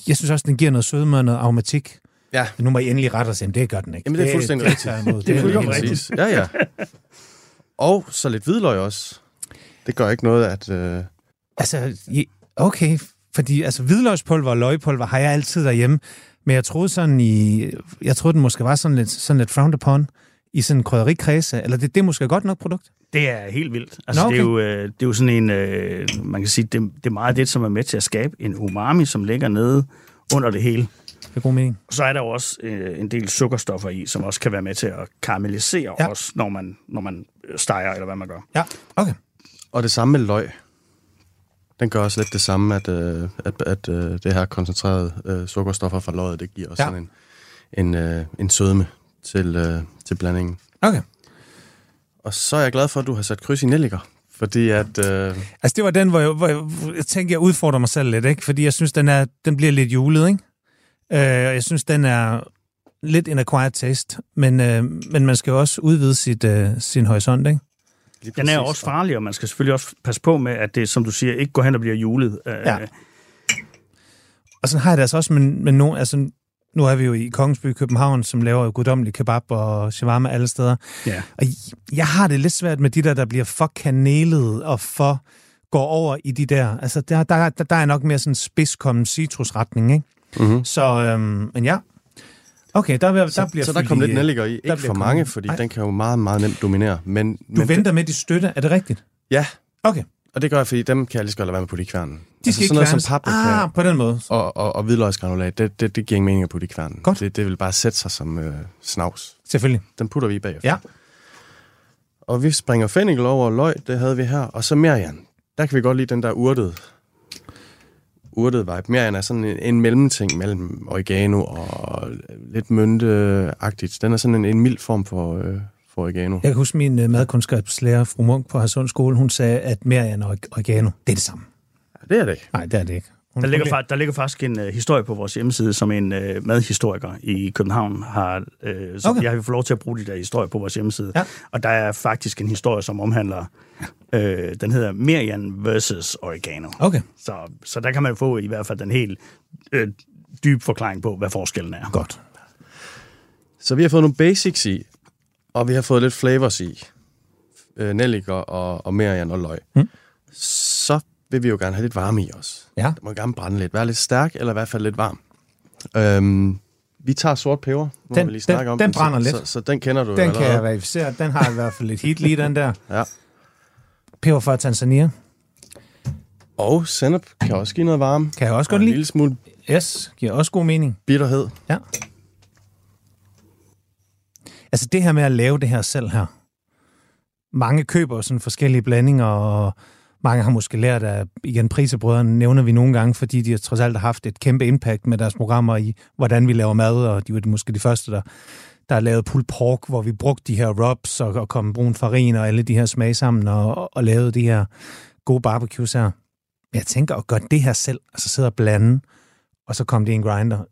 jeg synes også, den giver noget sødme og noget aromatik. Ja, Nu må I endelig rette os, jamen det gør den ikke. Jamen, det er fuldstændig det, rigtigt. Det, det, Det er helt rigtigt. Ja, ja. Og så lidt hvidløg også. Det gør ikke noget, at... Øh, Altså, okay, fordi altså, hvidløgspulver og løgpulver har jeg altid derhjemme, men jeg troede sådan i... Jeg troede, den måske var sådan lidt, sådan lidt frowned upon i sådan en krydderikredse, eller det, det er måske godt nok produkt. Det er helt vildt. Altså, Nå, okay. det, er jo, øh, det er jo sådan en, øh, man kan sige, det, det er meget det, som er med til at skabe en umami, som ligger nede under det hele. Det er god mening. Og så er der jo også øh, en del sukkerstoffer i, som også kan være med til at karamellisere ja. os, når man, når man steger, eller hvad man gør. Ja, okay. Og det samme med løg. Den gør også lidt det samme, at, øh, at, at øh, det her koncentrerede øh, sukkerstoffer fra løget, det giver også Ja. sådan en, en, øh, en sødme til, øh, til blandingen. Okay. Og så er jeg glad for, at du har sat kryds i nelliker. Fordi at... Øh, Altså, det var den, hvor jeg, hvor jeg, jeg tænkte, jeg udfordrer mig selv lidt, ikke? Fordi jeg synes, den, er, den bliver lidt julet, ikke? Øh, og jeg synes, den er lidt en acquired taste, men, øh, men man skal jo også udvide sit, øh, sin horisont, ikke? Den er også farlig, og man skal selvfølgelig også passe på med, at det, som du siger, ikke går hen og bliver julet. Øh, Ja. Og sådan har jeg det altså også med, med nogen, altså nu er vi jo i Kongensby, København, som laver guddommelig kebab og shawarma alle steder. ja. Og jeg har det lidt svært med de der, der bliver for kanelet og for går over i de der. Altså, der, der, der, der er nok mere sådan spidskommen citrusretning, ikke? Mhm. Så, øhm, men ja. Okay, der, der Så, bliver så der fyldt kom i, lidt nelliker i. der Ikke for mange, kommet- fordi Ej. den kan jo meget, meget nemt dominere. Men, Du men venter med de støtte, er det rigtigt? Ja, Okay. og det gør jeg, fordi dem kan jeg lige så godt lade være med putte i kværnen. De skal altså, sådan noget ikke som kværnes. paprika Ah, på den måde. og, og, og hvidløgsgranulat, det, det, det giver ingen mening at putte i kværnen. Godt. Det, det vil bare sætte sig som øh, snavs. Selvfølgelig. Den putter vi i bagefter. Ja. Og vi springer fennikel over løg, det havde vi her. Og så merian. Der kan vi godt lide den der urtede, urtede vibe. Merian er sådan en, en mellemting mellem oregano og lidt mynteagtigt. Den er sådan en, en mild form for, øh, for oregano. Jeg kan huske min uh, madkundskabslærer, fru Munk på Hadsund Skole, hun sagde, at merian og oregano, det er det samme. Ja, det er det ikke. Nej, det er det ikke. Hun, Der ligger, der ligger faktisk en uh, historie på vores hjemmeside, som en uh, madhistoriker i København har... Uh, så Okay. Jeg har fået lov til at bruge de der historier på vores hjemmeside. Ja. Og der er faktisk en historie, som omhandler... Uh, den hedder Merian versus Oregano. Okay, Så, så der kan man få i hvert fald den helt øh, dybe forklaring på, hvad forskellen er. godt. Så vi har fået nogle basics i, og vi har fået lidt flavors i. Øh, nelliker og, og merian og løg. Mm. Så vil vi jo gerne have lidt varme i os. Ja. Det må gerne brænde lidt. Være lidt stærk, eller i hvert fald lidt varm. Øhm, vi tager sort peber. Nu Den- vi lige den- om den så- brænder lidt. Så, så den kender du Den kan allerede. jeg verificere. Den har i hvert fald lidt hit lige, den der. Ja. Peber fra Tanzania. Og sennep kan også give noget varme. Kan jeg også Og godt en lide. lille smule Yes, giver også god mening. bitterhed. Ja. Altså det her med at lave det her selv her. Mange køber sådan forskellige blandinger, og mange har måske lært af, igen, prisebrødrene nævner vi nogle gange, fordi de har trods alt har haft et kæmpe impact med deres programmer i, hvordan vi laver mad, og de var måske de første, der, der lavet pulled pork, hvor vi brugte de her rubs og, og kom brun farin og alle de her smag sammen, og, og lavede de her gode barbecues her. Jeg tænker at gøre det her selv, altså sidde og blande, og så komme det i en grinder.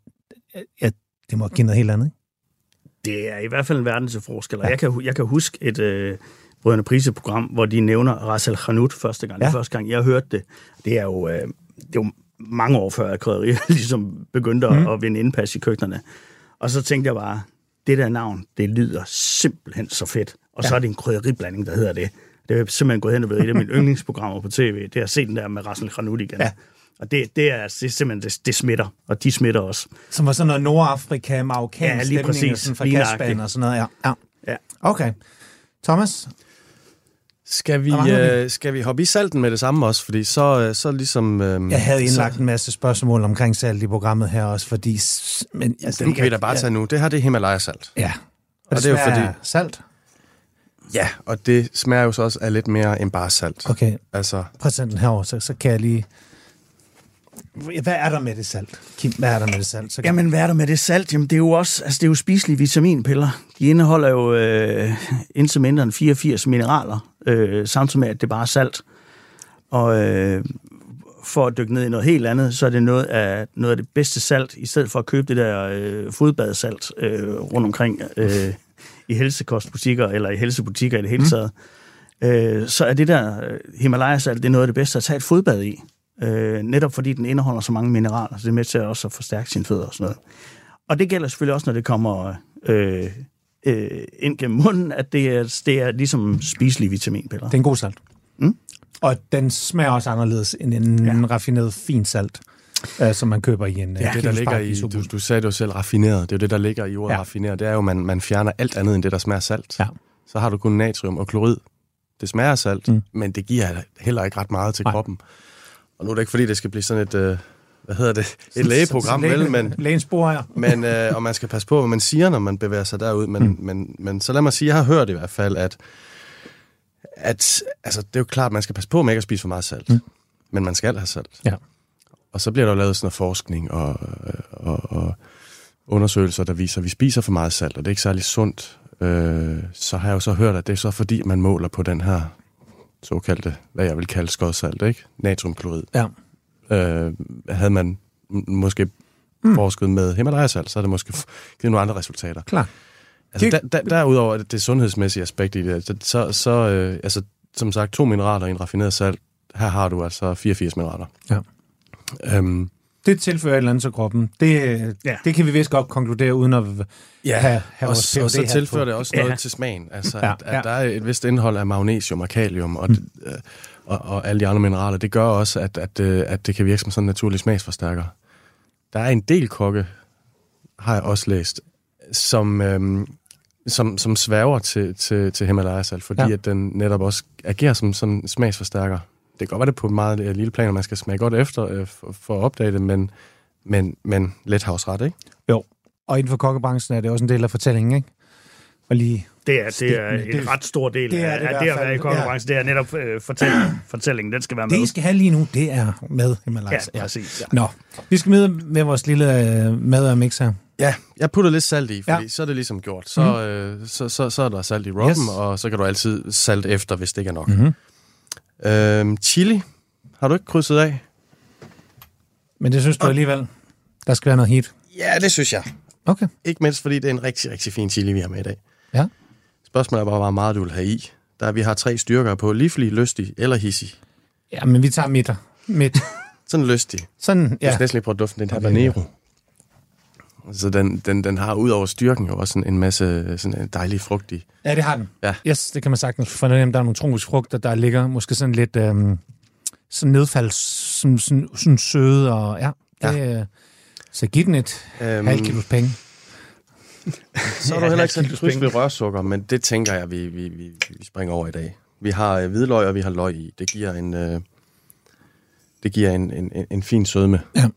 Ja, det må give noget helt andet, ikke? Det er i hvert fald en verden til forskel. Ja. Jeg, kan, jeg kan huske et øh, Brødrene Prise-program, hvor de nævner Ras Khanut første gang. Ja. Det første gang, jeg hørte det. Det er jo, øh, det er jo mange år før, at krydderier ligesom begyndte mm. at vinde indpas i køkkenerne. Og så tænkte jeg bare, det der navn, det lyder simpelthen så fedt. Og ja. så er det en krydderiblanding, der hedder det. Det er simpelthen gået hen og blevet et af mine yndlingsprogrammer på tv. Det er at se den der med Ras Khanut igen. Ja. Og det, det, er, det er simpelthen, det, det smitter, og de smitter også. Som var sådan noget Nordafrika, marokkansk Ja, lige stemning, præcis. sådan fra nøjagtigt. og sådan noget. Ja. ja. Ja. Okay. Thomas? Skal vi, øh, skal vi hoppe i salten med det samme også? Fordi så, øh, så ligesom... Øh, Jeg havde indlagt så, en masse spørgsmål omkring salt i programmet her også, fordi... Men, Ja, dem kan vi da bare tage nu. Det her det er Himalaya-salt. Ja. Og det er jo fordi- Salt? Ja, og det smager jo så også af lidt mere end bare salt. Okay, Altså, prøv at den herover, så, så kan jeg lige... Hvad er der med det salt? Kim, hvad er der med det salt? Så. Jamen, hvad er der med det salt? Jamen, det er jo også, altså, det er jo spiselige vitaminpiller. De indeholder jo øh, indtil mindre end 84 mineraler, øh, samtidig med, at det bare er salt. Og øh, for at dykke ned i noget helt andet, så er det noget af, noget af det bedste salt, i stedet for at købe det der øh, fodbadsalt øh, rundt omkring øh, i helsekostbutikker, eller i helsebutikker i det hele taget. Øh, så er det der øh, Himalaya-salt, det er noget af det bedste at tage et fodbad i. Øh, netop fordi den indeholder så mange mineraler, så det er med til også at forstærke sine fødder og sådan noget. Og det gælder selvfølgelig også, når det kommer øh, øh, ind gennem munden, at det er, det er ligesom spiselige vitaminpiller. Det er en god salt. Mm. Og den smager også anderledes end en ja. Raffineret fin salt, øh, som man køber i en... ja, det der ligger i, du, du sagde det jo selv, raffineret. Det er jo det, der ligger i ordet Ja. raffineret. Det er jo, at man, man fjerner alt andet end det, der smager salt. Ja. Så har du kun natrium og klorid. Det smager salt, Mm. men det giver heller ikke ret meget til. Nej. kroppen. Og nu er det ikke, fordi det skal blive sådan et, øh, hvad hedder det, et lægeprogram, vel, men, Lægens her. men øh, og man skal passe på, hvad man siger, når man bevæger sig derud. Men, mm. men, men så lad mig sige, jeg har hørt i hvert fald, at, at altså, det er jo klart, at man skal passe på med ikke at spise for meget salt. Mm. Men man skal have salt. Ja. Og så bliver der jo lavet sådan noget forskning og, og, og undersøgelser, der viser, at vi spiser for meget salt, og det er ikke særlig sundt. Øh, så har jeg jo så hørt, at det er så fordi, man måler på den her såkaldte, hvad jeg vil kalde skodsalt, ikke? Natriumklorid. Ja. Øh, havde man måske mm. forsket med Himalaya-salt, så havde det måske givet nogle andre resultater. Klar. Altså, der, der, derudover det, det sundhedsmæssige aspekt i det, det- så, så øh, altså, som sagt, to mineraler i en raffineret salt, her har du altså 84 mineraler. Ja. Øhm, Det tilfører et eller andet til kroppen. Det, ja. Ja. det kan vi vist godt konkludere, uden at Ja, have, have og, vores og så tilfører på. det også noget Ja. til smagen. Altså, Ja, at, at ja. der er et vist indhold af magnesium og kalium og, mm. øh, og, og alle de andre mineraler. Det gør også, at, at, øh, at det kan virke som sådan en naturlig smagsforstærker. Der er en del kokke, har jeg også læst, som, øhm, som, som sværger til, til, til Himalaya-salt, fordi ja. at den netop også agerer som sådan en smagsforstærker. Det kan godt være det på meget øh, lille plan, og man skal smage godt efter øh, for, for at opdage det, men, men, men let havsret, ikke? Jo. Og inden for kokkebranchen er det også en del af fortællingen, ikke? Og lige... Det er, det er en Det- ret stor del det er af, det af hvert det at være i konkurrence. Det er netop øh, fortællingen. fortællingen. Den skal være med. Det, I skal have lige nu, det er med Himalaya. Ja, præcis. Ja. Nå, vi skal med med vores lille øh, mad og mix her. Ja, jeg putter lidt salt i, fordi Ja. ja. så er det ligesom gjort. Så, mm. øh, så, så, så er der salt i rubben, Yes. og så kan du altid salt efter, hvis det ikke er nok. Mhm. Øhm, chili, har du ikke krydset af? Men det synes du alligevel, der skal være noget heat. Ja, det synes jeg. Okay. Ikke mindst, fordi det er en rigtig, rigtig fin chili, vi har med i dag. Ja. Spørgsmålet er bare, hvor meget du vil have i. Der vi har tre styrker på, livlig, lystig eller hissig. Ja, men vi tager midter. Midt. Sådan lystig. Sådan, Ja. Ja. skal næsten lige prøve duften. Det er en Okay, habanero. Så den, den, den har ud over styrken jo også en, en masse sådan en dejlig frugt i. Ja, det har den. Ja. Yes, det kan man sagtens fornemme. Der er nogle tropiske frugter, der ligger måske sådan lidt øhm, sådan nedfald, sådan, sådan, sådan søde, og ja, det, ja. så giv den et Øhm, halvt kilos penge. Så Ja, du heller ikke kilos kryds ved rørsukker, men det tænker jeg, vi, vi, vi, vi springer over i dag. Vi har øh, hvidløg, og vi har løg i. Det giver en, øh, det giver en, en, en, en fin sødme, Ja.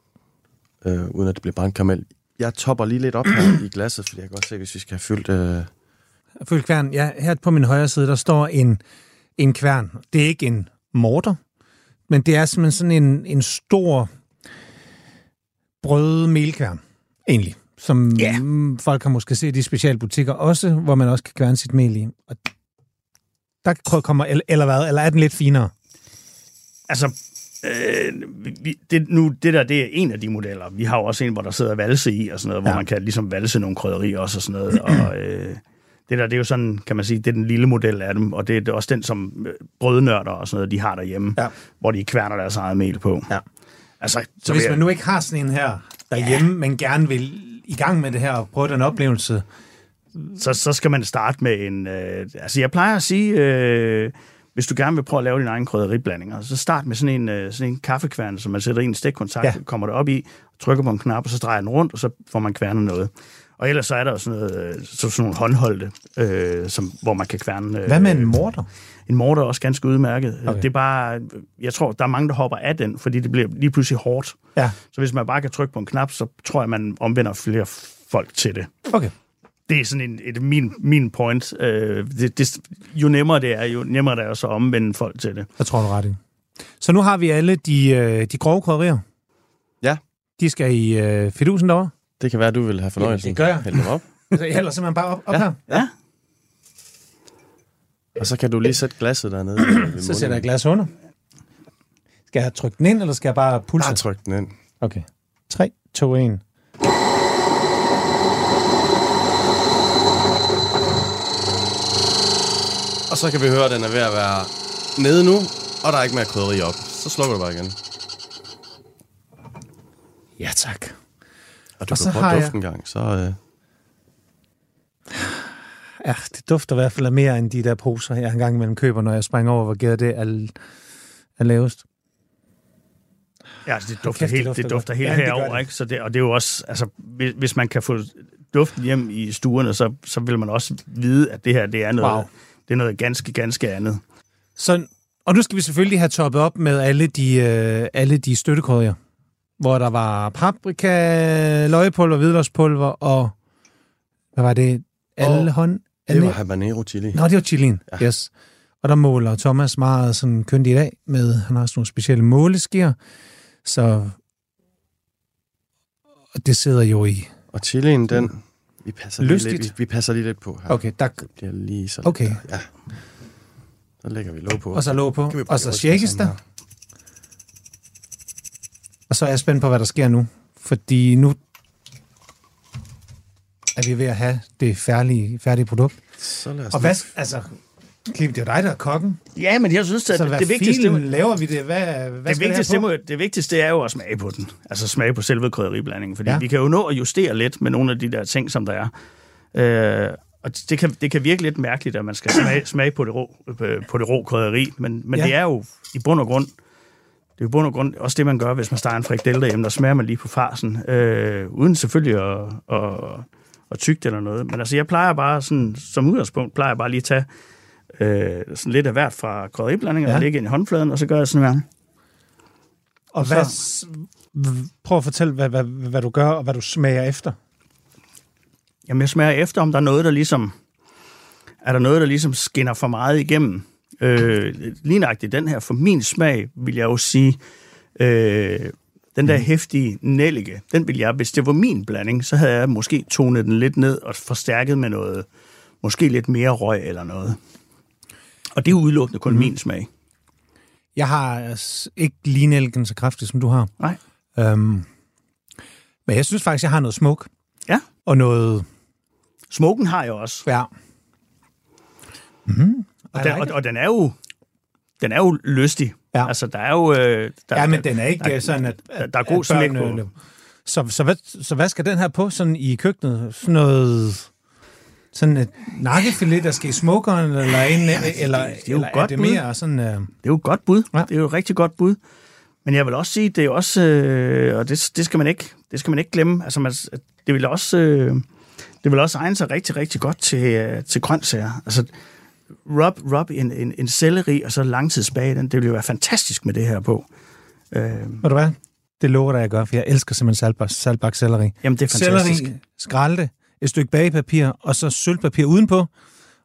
øh, uden at det bliver brændt karamel. Jeg topper lige lidt op her i glasset, fordi jeg kan godt se, hvis vi skal have fyldt... Øh, Følg kværn. Ja, her på min højre side, der står en, en kværn. Det er ikke en morter, men det er simpelthen sådan en, en stor brødmelkværn, egentlig. Som yeah. folk har måske set i specialbutikker også, hvor man også kan kværne sit mel i. Og der kommer, eller, eller hvad, eller er den lidt finere? Altså, øh, vi, det, nu, det der, det er en af de modeller. Vi har jo også en, hvor der sidder valse i, og sådan noget, hvor Ja. man kan ligesom valse nogle krydderier også og sådan noget. Og, øh, det der, det er jo sådan, kan man sige, det er den lille model af dem, og det er også den, som øh, brødnørder og sådan noget, de har derhjemme, Ja. hvor de kværner deres eget mel på. Ja. Altså, Så, så hvis jeg- man nu ikke har sådan en her derhjemme, ja. men gerne vil i gang med det her og prøve den oplevelse, så, så skal man starte med en... Øh, altså, jeg plejer at sige, øh, hvis du gerne vil prøve at lave dine egne krydderiblandinger, så start med sådan en, øh, sådan en kaffekværn, som man sætter i en stikkontakt, Ja. kommer der op i, trykker på en knap, og så drejer den rundt, og så får man kværnet noget. Og ellers så er der jo sådan, noget, øh, så sådan nogle håndholdte, øh, som, hvor man kan kværne... Øh, hvad med en morter? En morter er også ganske udmærket. Okay. Det er bare... Jeg tror, der er mange, der hopper af den, fordi det bliver lige pludselig hårdt. Ja, Så hvis man bare kan trykke på en knap, så tror jeg, man omvender flere folk til det okay. Det er sådan en, et, min, min point. Øh, det, det, jo nemmere det er, jo nemmere det er så at omvende folk til det. Jeg tror, du ret i. Så nu har vi alle de, øh, de grove krydderier. Ja. De skal i øh, fidusen derovre. det kan være, du vil have fornøjelsen. Jamen, det gør jeg. Hælde dem op. Så jeg hælder simpelthen bare op, op Ja. her. Ja, Og så kan du lige sætte glasset dernede. Så sætter jeg glas under. Skal jeg trykke den ind, eller skal jeg bare pulse? Bare tryk den ind. Okay. 3, 2, 1. så kan vi høre, at den er ved at være nede nu, og der er ikke mere krydderi op. Så slukker du bare igen. Ja, tak. Og du Og kan så prøve har at jeg- dufte en gang. Så, øh, Ja, det dufter i hvert fald mere end de der poser, jeg engang imellem køber, når jeg springer over, hvor gæret det er, er lavest. ja altså, det dufter kæft, det helt, dufter det dufter helt Ja, det herover, det. ikke? Så det, og det er jo også, altså, hvis, hvis man kan få duften hjem i stuerne, så, så vil man også vide, at det her, det er noget, Wow. Det er noget ganske, ganske andet. Så, og nu skal vi selvfølgelig have toppet op med alle de, øh, alle de støttekrydderier, hvor der var paprika, løgpulver, hvidløgspulver og hvad var det? Alle Og hånd? det alle- var habanero chili. Nå, det var chilien, ja. yes. Og der måler Thomas meget sådan kyndigt af med, han har sådan nogle specielle måleskier, så og det sidder jo i. Og chilien, den... Vi passer, lige lidt, vi, vi passer lige lidt på her. Okay, der, Det bliver lige så Okay. der. Ja. Så lægger vi låg på. og så låg på, og så shakes der. Og så er jeg spændt på, hvad der sker nu. Fordi nu er vi ved at have det færdige, færdige produkt. Så lad os Og hvad, altså, Kim, det er jo dig, der er kokken. Ja, men jeg synes, at Så det, det vigtigste... filen laver vi det? Hvad, hvad Det vigtigste, det det, må, det vigtigste er jo at smage på den. Altså smage på selve krydderiblandingen. Fordi Ja. vi kan jo nå at justere lidt med nogle af de der ting, som der er. Øh, og det kan, det kan virke lidt mærkeligt, at man skal smage, smage på, det rå, på, det rå krydderi. Men, men Ja. det er jo i bund og grund det er i bund og grund også det, man gør, hvis man starter en frikadelle derhjemme. Der smager man lige på farsen, øh, uden selvfølgelig at, at, hvor tykt eller noget. Men altså, jeg plejer bare sådan, som udgangspunkt, plejer jeg bare lige at tage øh, sådan lidt af hvert fra krydderiblandingen ja. Og lægge ind i håndfladen, og så gør jeg sådan her. Og så- hvad, s- v- prøv at fortælle, hvad, hvad, hvad du gør, og hvad du smager efter. Jamen, jeg smager efter, om der er noget, der ligesom, er der noget, der ligesom skinner for meget igennem. Øh, lige nøjagtigt den her, for min smag, vil jeg jo sige, øh, den der hæftige nellike, den vil jeg, hvis det var min blanding, så havde jeg måske tonet den lidt ned og forstærket med noget, måske lidt mere røg eller noget. Og det er udelukkende kun mm. min smag. Jeg har ikke linelken så kraftigt, som du har. Nej. Øhm, men jeg synes faktisk, jeg har noget smoke. Ja. Og noget... Smoken har jeg også. Ja. Og den, og, og den er jo den er jo lystig. Ja. Altså, der er jo... Øh, der, Ja, men den er ikke der, der, sådan, at, der- at der er god at børn, på. øh, Så, så, hvad, så hvad skal den her på sådan i køkkenet? Sådan noget... Sådan et nakkefilet, der skal i smokeren, eller, en, eller, det er jo eller godt er det bud. mere sådan... Øh, Det er jo et godt bud. Ja. Ja. Det er jo et rigtig godt bud. Men jeg vil også sige, det er også, øh, og det, det, skal man ikke, det skal man ikke glemme, altså man, det vil også, øh, det vil også egne sig rigtig, rigtig godt til, øh, til grøntsager. Altså, rub, rub en, en, en selleri, og så langtidsbage den, det vil jo være fantastisk med det her på. Øh, ved du hvad? Det lover dig, jeg gør, for jeg elsker simpelthen saltbak, saltbak selleri. jamen, det er fantastisk. Selleri, skrald det, et stykke bagepapir, og så sølvpapir udenpå,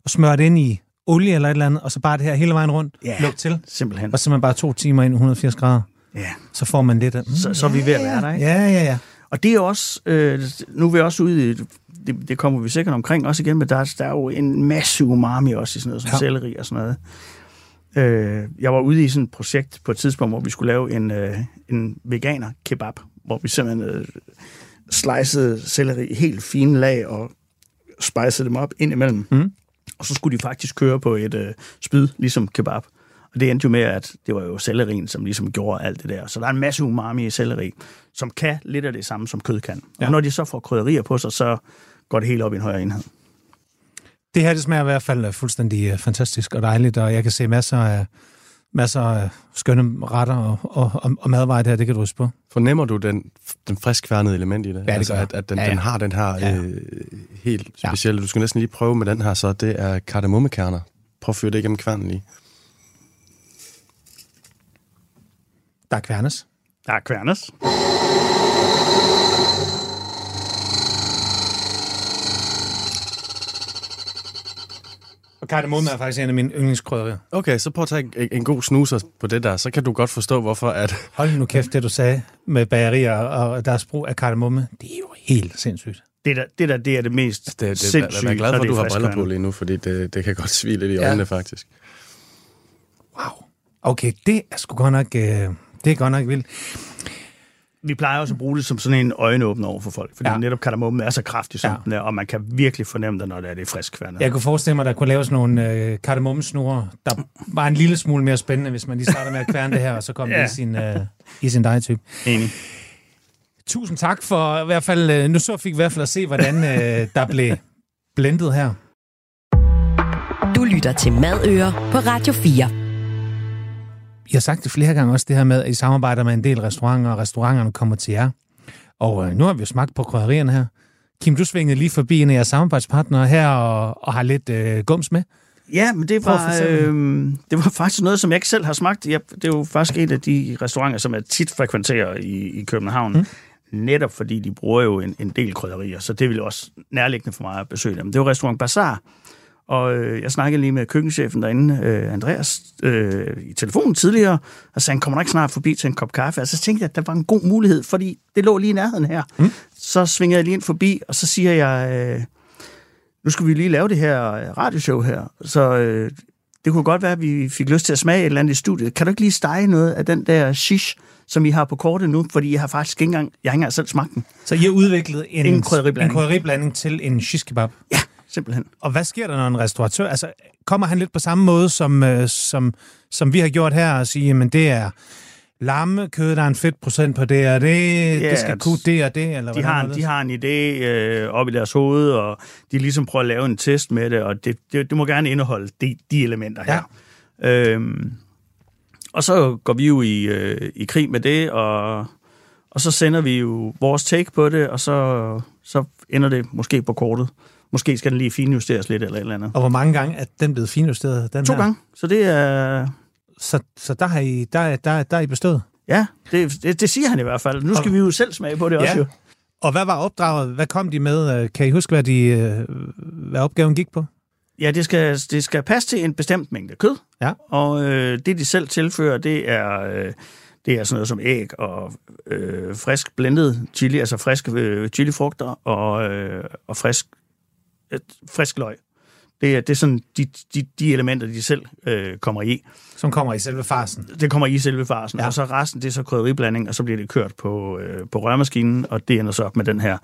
og smør det ind i olie eller et eller andet, og så bare det her hele vejen rundt, Ja. luk til, Simpelthen. og så man bare to timer ind i 180 grader. Ja. Så får man lidt af... Mm, Så, så er vi ved at være der, ikke? ja, ja, ja. Og det er også, øh, nu er vi også ude i, det, det kommer vi sikkert omkring også igen, men der, er- der er jo en masse umami også i sådan noget som ja. selleri og sådan noget. Øh, jeg var ude i sådan et projekt på et tidspunkt, hvor vi skulle lave en, øh, en veganer kebab, hvor vi simpelthen øh, slicede selleri i helt fine lag og spejsede dem op ind imellem. Mm. Og så skulle de faktisk køre på et øh, spyd, ligesom kebab. Og det endte jo med, at det var jo sellerien, som ligesom gjorde alt det der. Så der er en masse umami i selleri, som kan lidt af det samme, som kød kan. Ja. Og når de så får krydderier på sig, så går det helt op i en højere enhed. Det her, det smager i hvert fald øh, fuldstændig øh, fantastisk og dejligt, og jeg kan se masser af, masser af skønne retter og, og, og, og madvarer der, det kan du huske på. Fornemmer du den, den friskværnede element i det? det altså, gør jeg. at, at den, Ja, ja, ja. ja. den har den her Ja. øh, helt specielle... Du skal næsten lige prøve med den her, så det er kardemommekerner. Prøv at fyre det igennem kværnen lige. Der er kværnes. Der er kværnes. Og kardemomme er faktisk en af mine yndlingskrydderier. Okay, så prøv at tage en, en god snuser på det der, så kan du godt forstå, hvorfor at... Hold nu kæft, det du sagde med bagerier og deres brug af kardemomme, det er jo helt sindssygt. Det der, det der, det er det mest Det, det, sindssyge, jeg er glad for, at du er har briller på lige nu, fordi det, det kan godt svile lidt i Ja. øjnene, faktisk. Wow. Okay, det er sgu godt nok, øh, det er godt nok vildt. Vi plejer også at bruge det som sådan en øjenåbner over for folk, fordi Ja. netop kardemommen er så kraftig, som Ja. den er, og man kan virkelig fornemme det, når det er det friskværnet. Jeg kunne forestille mig, at der kunne laves nogle øh, kardemommesnore, der var en lille smule mere spændende, hvis man lige starter med at kværne det her, og så kom ja. Det i sin, øh, i sin dejetype. Enig. Tusind tak for i hvert fald, øh, nu så fik vi i hvert fald at se, hvordan øh, der blev blendet her. Du lytter til Madøer på Radio 4. I har sagt det flere gange også, det her med, at I samarbejder med en del restauranter, og restauranterne kommer til jer. Og øh, nu har vi jo smagt på krydderierne her. Kim, du svingede lige forbi en af jeres samarbejdspartnere her og, og har lidt øh, gums med. Ja, men det var, øh, det var faktisk noget, som jeg ikke selv har smagt. Jeg, det er jo faktisk en af de restauranter, som jeg tit frekventerer i, i København. Mm. Netop fordi de bruger jo en, en del krydderier, så det ville også nærliggende for mig at besøge dem. Det var restaurant Bazaar, og øh, jeg snakkede lige med køkkenchefen derinde, øh, Andreas, øh, i telefonen tidligere, og sagde, han kommer ikke snart forbi til en kop kaffe. Og så tænkte jeg, at der var en god mulighed, fordi det lå lige i nærheden her. Mm. Så svingede jeg lige ind forbi, og så siger jeg, øh, nu skal vi lige lave det her øh, radioshow her, så øh, det kunne godt være, at vi fik lyst til at smage et eller andet i studiet. Kan du ikke lige stege noget af den der shish, som I har på kortet nu? Fordi jeg har faktisk ikke engang, jeg har ikke engang selv smagt den. Så I har udviklet en, En krydderiblanding. en krydderiblanding til en shish kebab. Ja, simpelthen. Og hvad sker der, når en restauratør... Altså, kommer han lidt på samme måde, som, øh, som, som vi har gjort her, og sige, men det er lammekød, der er en fedtprocent på det, og det, Ja, det skal kunne det og det, eller De har, en, de har en idé øh, op i deres hoved, og de ligesom prøver at lave en test med det, og det, det, det må gerne indeholde de, de elementer her. Ja. Øhm, og så går vi jo i, øh, i krig med det, og, og så sender vi jo vores take på det, og så, så ender det måske på kortet. Måske skal den lige finjusteres lidt eller et eller andet. Og hvor mange gange er den blevet finjusteret? Den To her? gange, så det er... Så, så der har I, der, der, der er I bestået? Ja, det, det, det siger han i hvert fald. Nu skal vi jo selv smage på det også jo. Og hvad var opdraget? Hvad kom de med? Øh, Kan I huske, hvad, de, øh, hvad opgaven gik på? Ja, det skal, det skal passe til en bestemt mængde kød. Ja. Og øh, det, de selv tilfører, det er, øh, det er sådan noget som æg og øh, frisk blendet chili, altså friske øh, chilifrugter og, øh, og frisk, frisk løg. Det er, det er sådan de, de, de elementer, de selv øh, kommer i. Som kommer i selve farsen. Det kommer i selve farsen, Ja. og så resten, det er så krydderiblanding, og så bliver det kørt på, øh, på rørmaskinen, og det ender så op med den her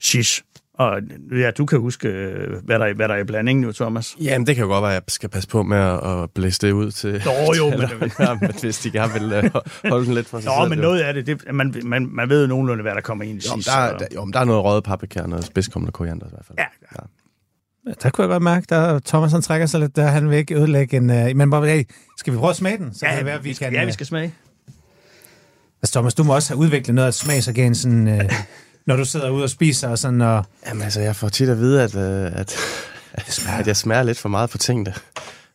shish. Og ja, du kan huske, øh, hvad der, er- hvad der er i blandingen nu, Thomas. Jamen, det kan jo godt være, at jeg skal passe på med at, at blæse det ud til... Nå, jo, men- men hvis de gerne vil uh, holde den lidt for sig Nå, selv. men jo. noget af det, det man, man, man ved jo nogenlunde, hvad der kommer ind i Jo, sidst. der, er- så- der, jo, men der er noget røget paprika og noget spidskommet koriander i hvert fald. Ja, ja. Der kunne jeg godt mærke, at Thomas han trækker sig lidt, der han vil ikke ødelægge en... Uh, men bare, hey, skal vi prøve at smage den? Så kan det være, at vi, kan... ja, vi øh, skal smage. Altså, Thomas, du må også have udviklet noget af smagsorgan, sådan, uh, når du sidder ude og spiser og sådan, og... Jamen altså, jeg får tit at vide, at, øh, at, at jeg smager lidt for meget på tingene.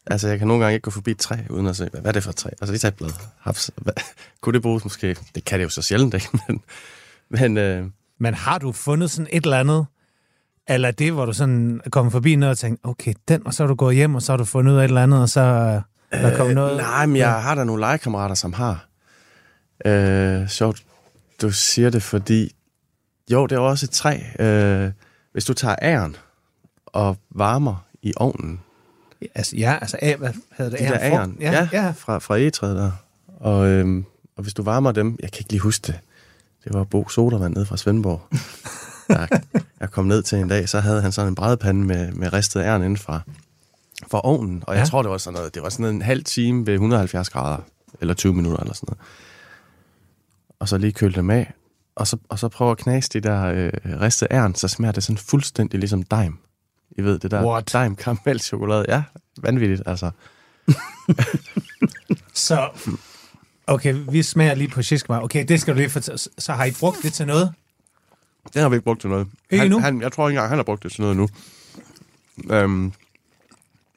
Altså, jeg kan nogle gange ikke gå forbi et træ, uden at se, hvad, hvad er det for et træ? Altså, lige tage et blad. Haps. Hvad, kunne det bruges måske? Det kan det jo så sjældent, ikke? Men, men øh, Men har du fundet sådan et eller andet, eller det, hvor du sådan kommet forbi noget og tænkt, okay, den, og så er du gået hjem, og så har du fundet ud af et eller andet, og så øh, er der kommet noget... nej, men jeg har der nogle legekammerater, som har. Øh, sjovt, du siger det, fordi... Jo, det er også et træ. Øh, hvis du tager æren og varmer i ovnen, Altså, ja, altså, A, hvad hedder det? de der Æren? æren, Ja, ja. ja. fra, fra egetræet der. Og, øhm, og hvis du varmer dem, jeg kan ikke lige huske det, det var Bo Sodervand nede fra Svendborg. jeg, jeg kom ned til en dag, så havde han sådan en brædepande med, med ristet æren inden fra, fra ovnen. Og jeg Ja. tror, det var sådan noget, det var sådan en halv time ved 170 grader, eller 20 minutter eller sådan noget. Og så lige køle dem af, og så, og så prøve at knase de der øh, ristede æren, så smager det sådan fuldstændig ligesom dime. I ved, det der What? dime karamelchokolade. Ja, vanvittigt, altså. Så, okay, vi smager lige på shiskemar. Okay, det skal du lige fortælle. Så har I brugt det til noget? Det har vi ikke brugt til noget. Ikke han? Han, jeg tror ikke engang, han har brugt det til noget nu. Øhm,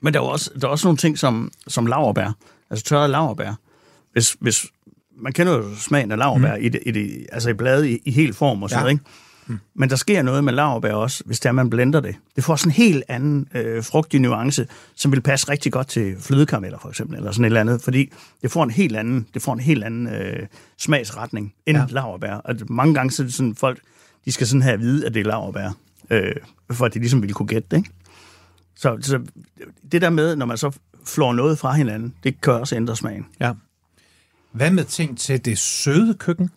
Men der er også, der er også nogle ting som, som laverbær. Altså tørrede laverbær. Hvis, hvis, man kender jo smagen af laverbær mm. i, det, i, det, altså i blade i, i helt form og sådan Ja. noget, ikke? Mm. Men der sker noget med laverbær også, hvis det er, man blender det. Det får sådan en helt anden øh, frugtig nuance, som vil passe rigtig godt til flødekarameller for eksempel, eller sådan et eller andet, fordi det får en helt anden, det får en helt anden øh, smagsretning end ja. laverbær. Og mange gange så er det sådan, folk, de skal sådan have at vide, at det er laverbær, øh, for at de ligesom ville kunne gætte det, ikke? Så, så det der med, når man så flår noget fra hinanden, det kan også ændre smagen. Ja. Hvad med ting til det søde køkken?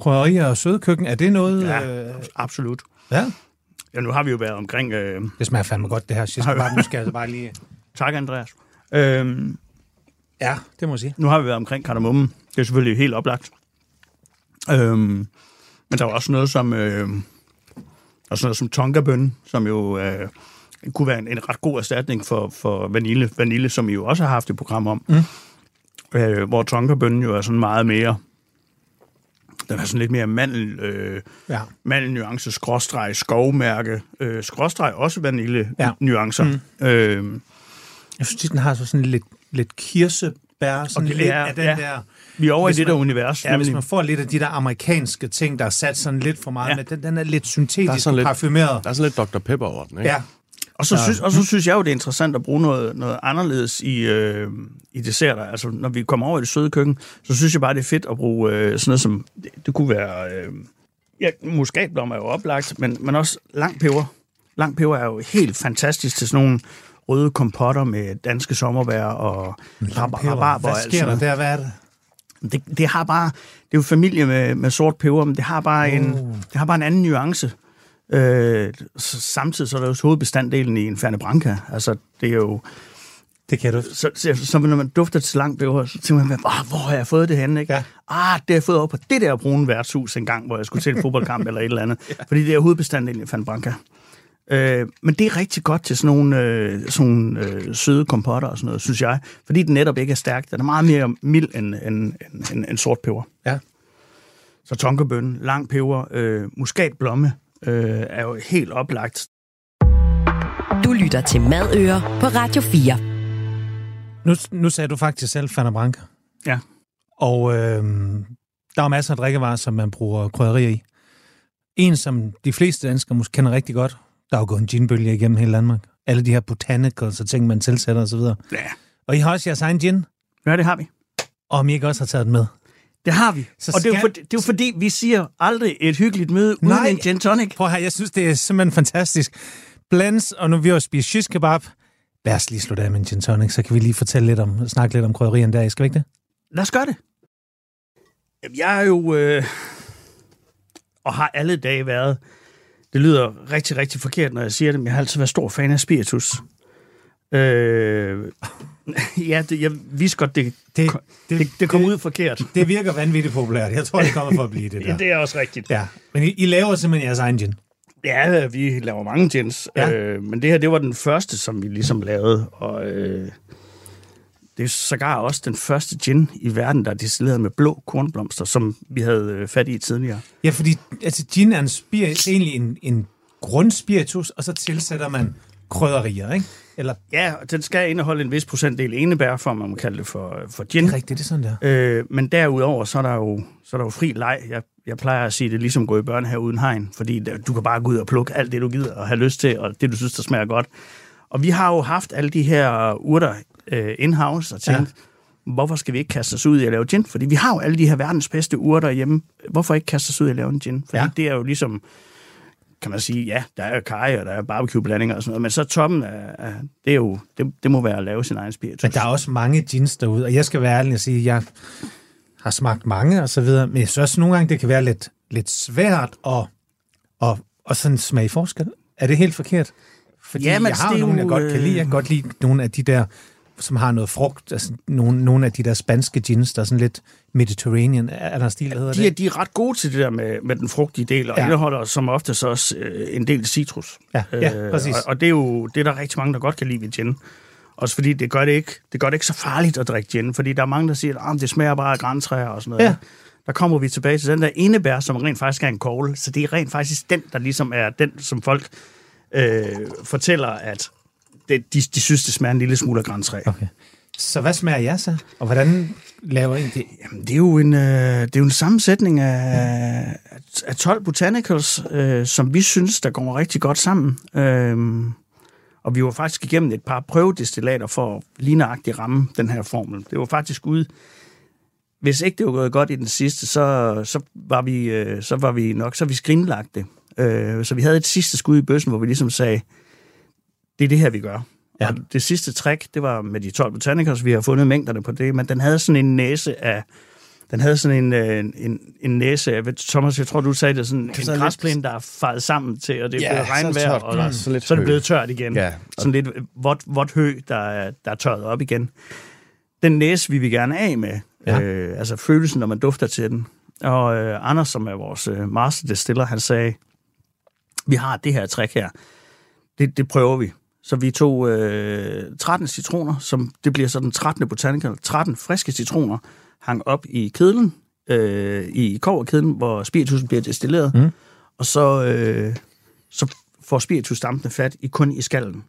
Krydderier og søde køkken, er det noget... Ja, Øh, absolut. ja. Ja, nu har vi jo været omkring... Øh, Det smager fandme godt, det her shiskemar. Nu skal jeg bare lige... tak, Andreas. Øh, Ja, det må jeg sige. nu har vi været omkring kardemommen. Det er selvfølgelig helt oplagt. Øh, men der er også noget som... Øh, også noget som tonkabøn, som jo øh, kunne være en, en ret god erstatning for, for vanille, vanille, som I jo også har haft et program om. Mm. Øh, hvor tonkabønnen jo er sådan meget mere... Den er sådan lidt mere mandel... Øh, Ja. mandelnuance, skråstreg, skovmærke, øh, skråstreg også Ja. vanilje-nuancer. Mm. Øh, Jeg synes, den har så sådan lidt, lidt kirsebær, sådan Okay, lidt ja, af den ja. der... vi er over Hvis i det der man- univers. Ja, hvis man får lidt af de der amerikanske ting, der er sat sådan lidt for meget Ja. med, den, den er lidt syntetisk Der er lidt- parfumeret. der er sådan lidt Dr. Pepper over den, ikke? Ja, Og så, synes, og så synes jeg jo, det er interessant at bruge noget, noget anderledes i, øh, i desserter. Altså, når vi kommer over i det søde køkken, så synes jeg bare, det er fedt at bruge øh, sådan noget som... Det, det kunne være... Øh, ja, muskatblom er jo oplagt, men, men også lang peber. Lang peber er jo helt fantastisk til sådan nogle røde kompotter med danske sommerbær og rab- rabarber. Hvad og sker der der? Hvad er det? Det, det har bare, det er jo familie med, med sort peber, men det har bare, Uh. en, det har bare en anden nuance. Øh, samtidig så er der jo hovedbestanddelen i en Ferne Branca. Altså, det er jo... Det kan du. Så, så, så når man dufter til langt peber, så tænker man, oh, hvor har jeg fået det henne? Ikke? Ja. Ah, det har jeg fået over på det der brune værtshus en gang, hvor jeg skulle til en fodboldkamp eller et eller andet. Fordi det er hovedbestanddelen i Ferne Branca. Øh, men det er rigtig godt til sådan nogle, øh, sådan nogle øh, søde kompotter og sådan noget, synes jeg. Fordi den netop ikke er stærk. Den er meget mere mild end, end, end, end, end sort peber. Ja. Så tonkebøn, lang peber, øh, muskatblomme øh, er jo helt oplagt. Du lytter til Madøer på Radio 4. Nu, nu sagde du faktisk selv Branca. Ja. Og øh, der er masser af drikkevarer, som man bruger krydderier i. En, som de fleste danskere måske kender rigtig godt, der er jo gået en ginbølge igennem hele Danmark. Alle de her botanicals og ting, man tilsætter osv. Ja. Og I har også jeres egen gin, Ja, det har vi. og om I ikke også har taget den med. Det har vi. Så og det er, skal- for, det er jo fordi, vi siger aldrig et hyggeligt møde uden Nej. en gin tonic. Prøv her, jeg synes, det er simpelthen fantastisk. Blends, og nu vi jo spist shish kebab. Lad os lige slutte af med en gin tonic, så kan vi lige fortælle lidt om, snakke lidt om krydderierne der, skal vi ikke det? Lad os gøre det. Jeg er jo, øh, og har alle dage været, det lyder rigtig, rigtig forkert, når jeg siger det, men jeg har altid været stor fan af spiritus. Øh, ja, det, jeg vidste godt, det, Det, det, det, det kom ud forkert. det virker vanvittigt populært. Jeg tror, det kommer for at blive det der. Det er også rigtigt. Ja, men I, I laver simpelthen jeres egen gin. Ja, vi laver mange gins, ja. øh, men det her, det var den første, som vi ligesom lavede, og øh, det er sågar også den første gin i verden, der er destilleret med blå kornblomster, som vi havde øh, fat i tidligere. Ja, fordi altså, gin er en spir, det er egentlig en, en grundspiritus, og så tilsætter man krydderier, ikke? Eller, Ja, og den skal indeholde en vis procentdel enebær, for man må kalde det for, for gin. det er rigtigt, det er sådan der. Øh, men derudover, så er der jo, så er der jo fri leg. Jeg, jeg plejer at sige, det er ligesom at gå i børnehave uden hegn, fordi der, du kan bare gå ud og plukke alt det, du gider og have lyst til, og det, du synes, der smager godt. Og vi har jo haft alle de her urter øh, in-house og tænkt, ja. hvorfor skal vi ikke kaste os ud i at lave gin? Fordi vi har jo alle de her verdens bedste urter hjemme. Hvorfor ikke kaste os ud i at lave en gin? Fordi Ja. det er jo ligesom, kan man sige, ja, der er kaj, og der er barbecue-blandinger og sådan noget, men så toppen af, det, er jo, det, det må være at lave sin egen spiritus. Men der er også mange gins derude, og jeg skal være ærlig og sige, jeg har smagt mange og så videre, men jeg synes også nogle gange, det kan være lidt, lidt svært at, at, at sådan smage forskel. Er det helt forkert? Fordi Ja, men jeg har jo nogle, jeg godt kan lide. Jeg kan øh, godt lide nogle af de der, som har noget frugt, altså nogle, nogle af de der spanske gins, der er sådan lidt Mediterranean, er er der stil, der hedder de, er, det? de er ret gode til det der med, med den frugtige del, og Ja. ja. indeholder som oftest også øh, en del citrus. Ja, ja, præcis. Og, og det er jo det, er der rigtig mange, der godt kan lide ved gin. Også fordi det gør det ikke, det gør det ikke så farligt at drikke gin, fordi der er mange, der siger, at det smager bare af græntræer og sådan noget. Ja. Der kommer vi tilbage til den der enebær, som rent faktisk er en kogle. Så det er rent faktisk den, der ligesom er den, som folk øh, fortæller, at det, de, de synes, det smager en lille smule af græntræ. Okay. Så hvad smager jeg så? Og hvordan laver I det? Jamen, det er jo en, øh, det er jo en sammensætning af, af 12 botanicals, øh, som vi synes, der går rigtig godt sammen. Øh, og vi var faktisk igennem et par prøvedestillater for at ligneragtigt ramme den her formel. Det var faktisk ude... Hvis ikke det var gået godt i den sidste, så, så, var, vi, øh, så var vi nok, så vi skrinlagt det. Øh, så vi havde et sidste skud i bøssen, hvor vi ligesom sagde, det er det her, vi gør. Ja. Og det sidste trick, det var med de 12 botanicals, vi har fundet mængderne på det, men den havde sådan en næse af, den havde sådan en, øh, en, en næse af, Thomas, jeg tror, du sagde det, sådan så en lidt- græsplæne, der er faret sammen til, og det er Ja, blevet så regnvejr, tørt og græs, så lidt så er det blevet tørt igen. Ja, Sådan lidt vådt, vådt hø, der, er- der er tørret op igen. Den næse vi vil gerne af med, ja. øh, altså følelsen, når man dufter til den. Og øh, Anders, som er vores øh, master distiller, han sagde, vi har det her trick her, det, det prøver vi. Så vi tog øh, 13 citroner, som det bliver så den 13. botanical, 13 friske citroner, hang op i kedlen, øh, i koverkedlen, hvor spiritusen bliver destilleret, Mm. og så, øh, så får spiritusdampene fat i kun i skallen.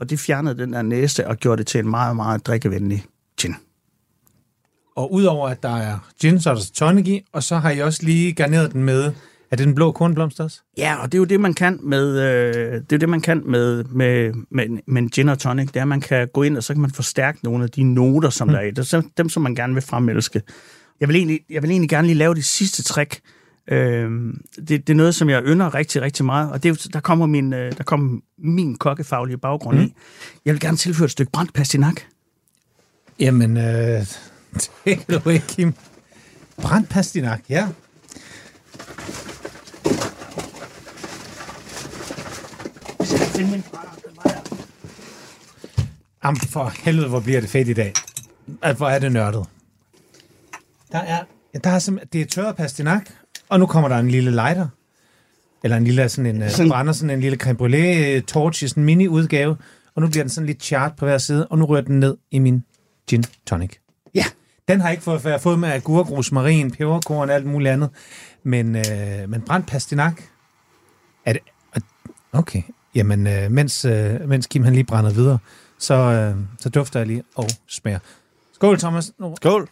Og det fjernede den der næste og gjorde det til en meget, meget drikkevenlig gin. Og udover at der er gin, så er der tonic i, og så har I også lige garneret den med, er det den blå kornblomst også? Ja, og det er jo det, man kan med, øh, det er jo det, man kan med, med, med, med en gin og tonic. Det er, at man kan gå ind, og så kan man forstærke nogle af de noter, som mm. der er i. Det dem, som man gerne vil fremelske. Jeg vil egentlig, jeg vil egentlig gerne lige lave det sidste trick. Øh, det, det er noget, som jeg ynder rigtig, rigtig meget, og det er, der kommer min, øh, der kommer min kokkefaglige baggrund mm. i. Jeg vil gerne tilføre et stykke brændt pastinak. Jamen, øh, take it away, Kim. Brændt pastinak, ja. Jamen, for helvede, hvor bliver det fedt i dag. Hvor er det nørdet. Der er, ja, der er simpelthen, det er tørret pastinak, og nu kommer der en lille lighter. Eller en lille, sådan en, sådan. Sådan- brænder sådan en lille creme brûlée torch i sådan en mini udgave. Og nu bliver den sådan lidt chart på hver side, og nu rører den ned i min gin tonic. Ja. Den har ikke fået, været fået med agurk, rosmarin, peberkorn og alt muligt andet. Men, øh, men brændt pastinak, er det... Okay, jamen, øh, mens, øh, mens Kim han lige brænder videre, så, øh, så dufter jeg lige og smager. Skål, Thomas. Nu. Skål!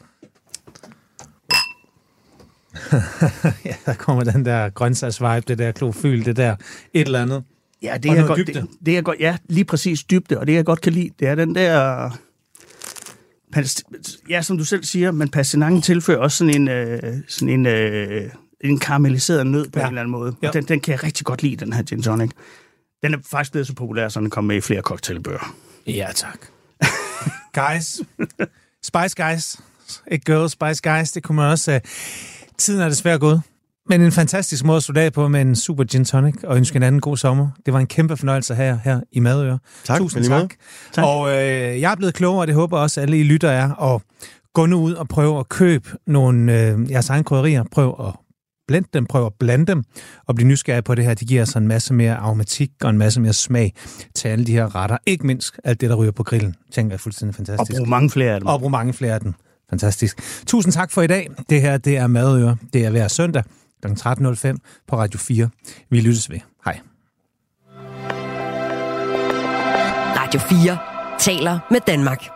ja, der kommer den der grøntsagsvibe, det der klofyl, det der et eller andet. Ja, det Og er godt. dybde. Det, det er godt. Ja, lige præcis dybde, og det jeg godt kan lide, det er den der... Ja, som du selv siger, men pastinakken tilfører også sådan en, øh, sådan en, øh, en karamelliseret nød på Ja. en eller anden måde. Ja. Den, den kan jeg rigtig godt lide, den her gin tonic. Den er faktisk blevet så populær, så den kommer med i flere cocktailbøger. Ja, tak. guys. Spice Guys. Ikke girls, Spice Guys. Det kunne man også... Uh, tiden er desværre gået. Men en fantastisk måde at slutte af på med en super gin tonic og ønske en anden god sommer. Det var en kæmpe fornøjelse her, her i Madøre. Tak, Tusind tak. tak. Og øh, jeg er blevet klogere, og det håber også alle I lytter er. Og gå nu ud og prøv at købe nogle øh, jeres egne krydderier. Prøv at blende dem, prøv at blande dem, og blive nysgerrig på det her. Det giver altså en masse mere aromatik og en masse mere smag til alle de her retter. Ikke mindst alt det, der ryger på grillen. Tænker jeg er fuldstændig Og fantastisk. bruge mange flere af dem. Og bruge mange flere af den. Fantastisk. Tusind tak for i dag. Det her, det er Madøre. Det er hver søndag kl. 13.05 på Radio 4. Vi lyttes ved. Hej. Radio 4 taler med Danmark.